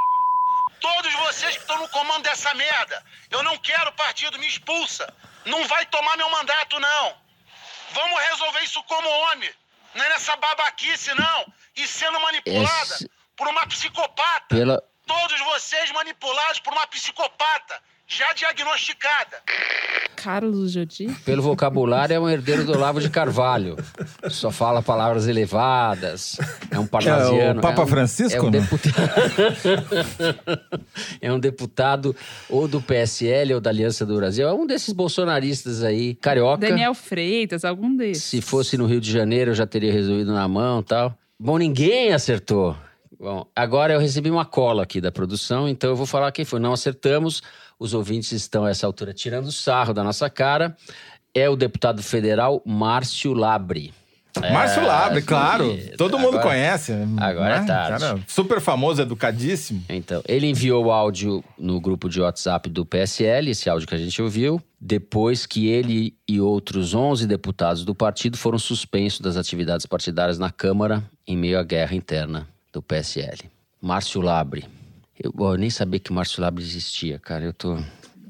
Todos vocês que estão no comando dessa merda. Eu não quero partido, me expulsa. Não vai tomar meu mandato, não. Vamos resolver isso como homem. Não é nessa babaquice, não. E sendo manipulada Esse- por uma psicopata. Pela, Todos vocês manipulados por uma psicopata já diagnosticada. Carlos Jodi? Pelo vocabulário, é um herdeiro do Olavo de Carvalho. Só fala palavras elevadas. É um parnasiano. É o Papa um- Francisco, É um, né? deputado... <laughs> é um deputado ou do PSL ou da Aliança do Brasil. É um desses bolsonaristas aí, carioca. Daniel Freitas, algum desses. Se fosse no Rio de Janeiro, eu já teria resolvido na mão e tal. Bom, ninguém acertou. Bom, agora eu recebi uma cola aqui da produção, então eu vou falar quem foi. Não acertamos. Os ouvintes estão, a essa altura, tirando sarro da nossa cara. É o deputado federal Márcio Labre. Márcio É, Labre, claro. sim. Todo mundo Agora- conhece. agora é né? tarde. Cara, super famoso, educadíssimo. Então, ele enviou o áudio no grupo de WhatsApp do PSL, esse áudio que a gente ouviu, depois que ele e outros 11 deputados do partido foram suspensos das atividades partidárias na Câmara em meio à guerra interna do PSL. Márcio Labre. Eu, eu nem sabia que Márcio Labre existia, cara. Eu tô.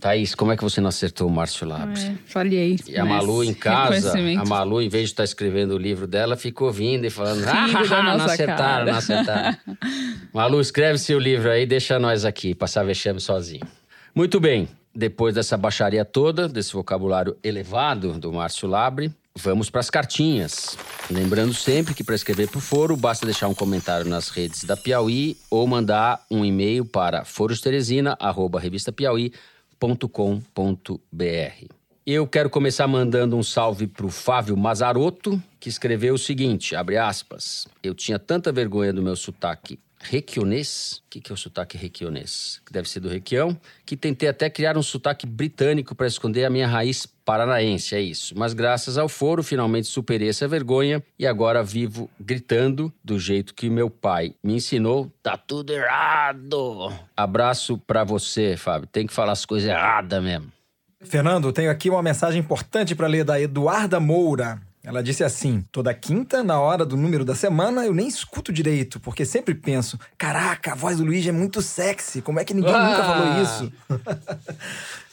Thaís, como é que você não acertou o Márcio Labre? É, falhei. E a Malu em casa, a Malu, em vez de estar escrevendo o livro dela, ficou ouvindo e falando: ah, Rindo da <laughs> não acertaram, cara." não acertaram. <laughs> Malu, escreve seu livro aí, deixa nós aqui, passar vexame sozinho. Muito bem, depois dessa baixaria toda, desse vocabulário elevado do Márcio Labre, vamos para as cartinhas. Lembrando sempre que para escrever para o foro, basta deixar um comentário nas redes da Piauí ou mandar um e-mail para forosteresina.revistapiauí.com.br. Eu quero começar mandando um salve pro Fábio Mazarotto, que escreveu o seguinte, abre aspas, eu tinha tanta vergonha do meu sotaque requionês, o que, que é o sotaque requionês? Que deve ser do Requião, que tentei até criar um sotaque britânico para esconder a minha raiz paranaense, é isso. Mas graças ao foro, finalmente superei essa vergonha e agora vivo gritando do jeito que meu pai me ensinou, tá tudo errado. Abraço pra você, Fábio, tem que falar as coisas erradas mesmo. Fernando, tenho aqui uma mensagem importante para ler da Eduarda Moura. Ela disse assim: toda quinta, na hora do número da semana, eu nem escuto direito, porque sempre penso: caraca, a voz do Luigi é muito sexy, como é que ninguém nunca Ah! falou isso? <laughs>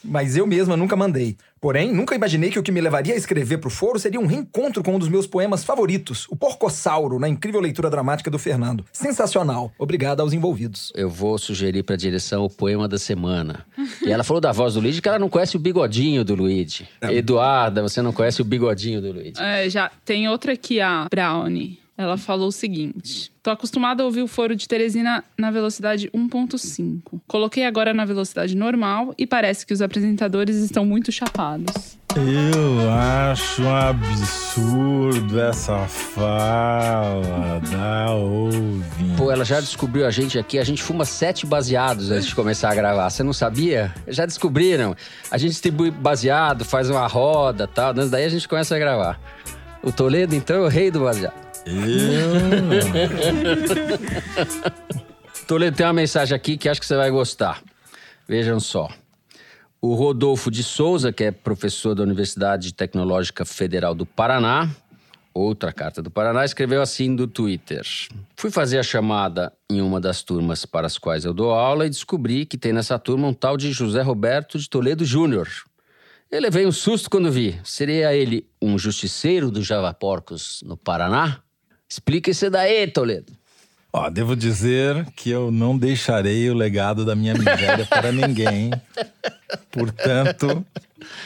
Mas eu mesma nunca mandei. Porém, nunca imaginei que o que me levaria a escrever pro foro seria um reencontro com um dos meus poemas favoritos, O Porcossauro, na incrível leitura dramática do Fernando. Sensacional. Obrigado aos envolvidos. eu vou sugerir para a direção o poema da semana. E ela falou da voz do Luigi que ela não conhece o bigodinho do Luigi. Eduarda, você não conhece o bigodinho do Luigi. É, já tem outra aqui, a Brownie. Ela falou o seguinte: Tô acostumada a ouvir o foro de Teresina na velocidade 1.5. Coloquei agora na velocidade normal e parece que os apresentadores estão muito chapados. Eu acho um absurdo essa fala da ouvinte. Pô, ela já descobriu a gente aqui. A gente fuma sete baseados antes de começar a gravar. Você não sabia? Já descobriram. A gente distribui baseado, faz uma roda e tal. Daí a gente começa a gravar. O Toledo, então, é o rei do baseado. Eu? <laughs> Toledo, tem uma mensagem aqui que acho que você vai gostar. Vejam só. O Rodolfo de Souza, que é professor da Universidade Tecnológica Federal do Paraná, outra carta do Paraná, escreveu assim do Twitter: Fui fazer a chamada em uma das turmas para as quais eu dou aula e descobri que tem nessa turma um tal de José Roberto de Toledo Júnior. Eu levei um susto quando vi. Seria ele um justiceiro do Java Porcos no Paraná? Explica isso daí, Toledo. Ó, devo dizer que eu não deixarei o legado da minha miséria <laughs> para ninguém. Portanto,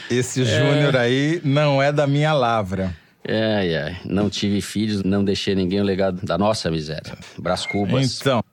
esse Júnior aí não é da minha lavra. Ai, ai. Não tive filhos, não deixei ninguém o legado da nossa miséria. Brás Cubas. Então,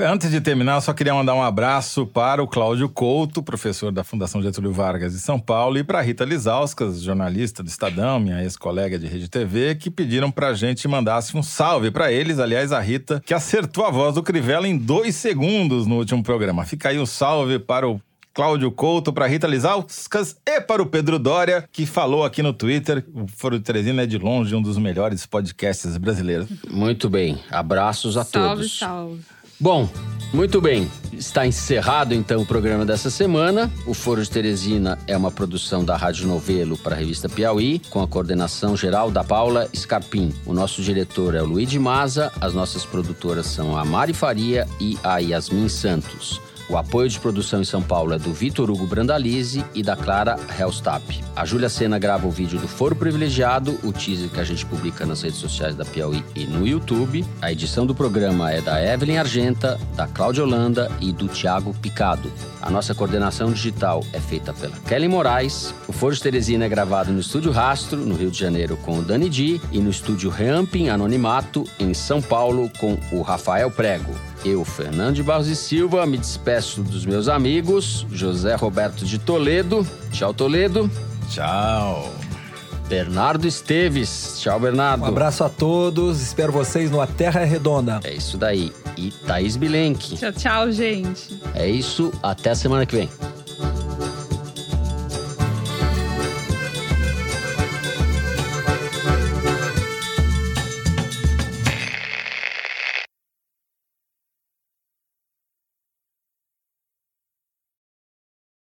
antes de terminar, eu só queria mandar um abraço para o Cláudio Couto, professor da Fundação Getúlio Vargas de São Paulo, e para a Rita Lizauskas, jornalista do Estadão, minha ex-colega de Rede TV, que pediram para a gente mandasse um salve para eles. Aliás, a Rita, que acertou a voz do Crivella em dois segundos no último programa. Fica aí o um salve para o Cláudio Couto, para Rita Lizauskas e para o Pedro Dória, que falou aqui no Twitter. O Foro de Teresina é de longe um dos melhores podcasts brasileiros. Muito bem. Abraços a salve, todos. salve. Bom, muito bem. Está encerrado então o programa dessa semana. O Foro de Teresina é uma produção da Rádio Novelo para a revista Piauí, com a coordenação geral da Paula Scarpim. O nosso diretor é o Luiz de Maza, as nossas produtoras são a Mari Faria e a Yasmin Santos. O apoio de produção em São Paulo é do Vitor Hugo Brandalize e da Clara Hellstap. A Júlia Sena grava o vídeo do Foro Privilegiado, o teaser que a gente publica nas redes sociais da Piauí e no YouTube. A edição do programa é da Evelyn Argenta, da Cláudia Holanda e do Tiago Picado. A nossa coordenação digital é feita pela Kelly Moraes. O Foro de Teresina é gravado no Estúdio Rastro, no Rio de Janeiro, com o Dani Di, e no Estúdio Ramping Anonimato, em São Paulo, com o Rafael Prego. Eu, Fernando de Barros e Silva, me despeço dos meus amigos, José Roberto de Toledo. Tchau, Toledo. Tchau. Bernardo Esteves. Tchau, Bernardo. Um abraço a todos, espero vocês no A Terra é Redonda. É isso daí. E Thaís Bilenque. Tchau, tchau, gente. É isso, até a semana que vem.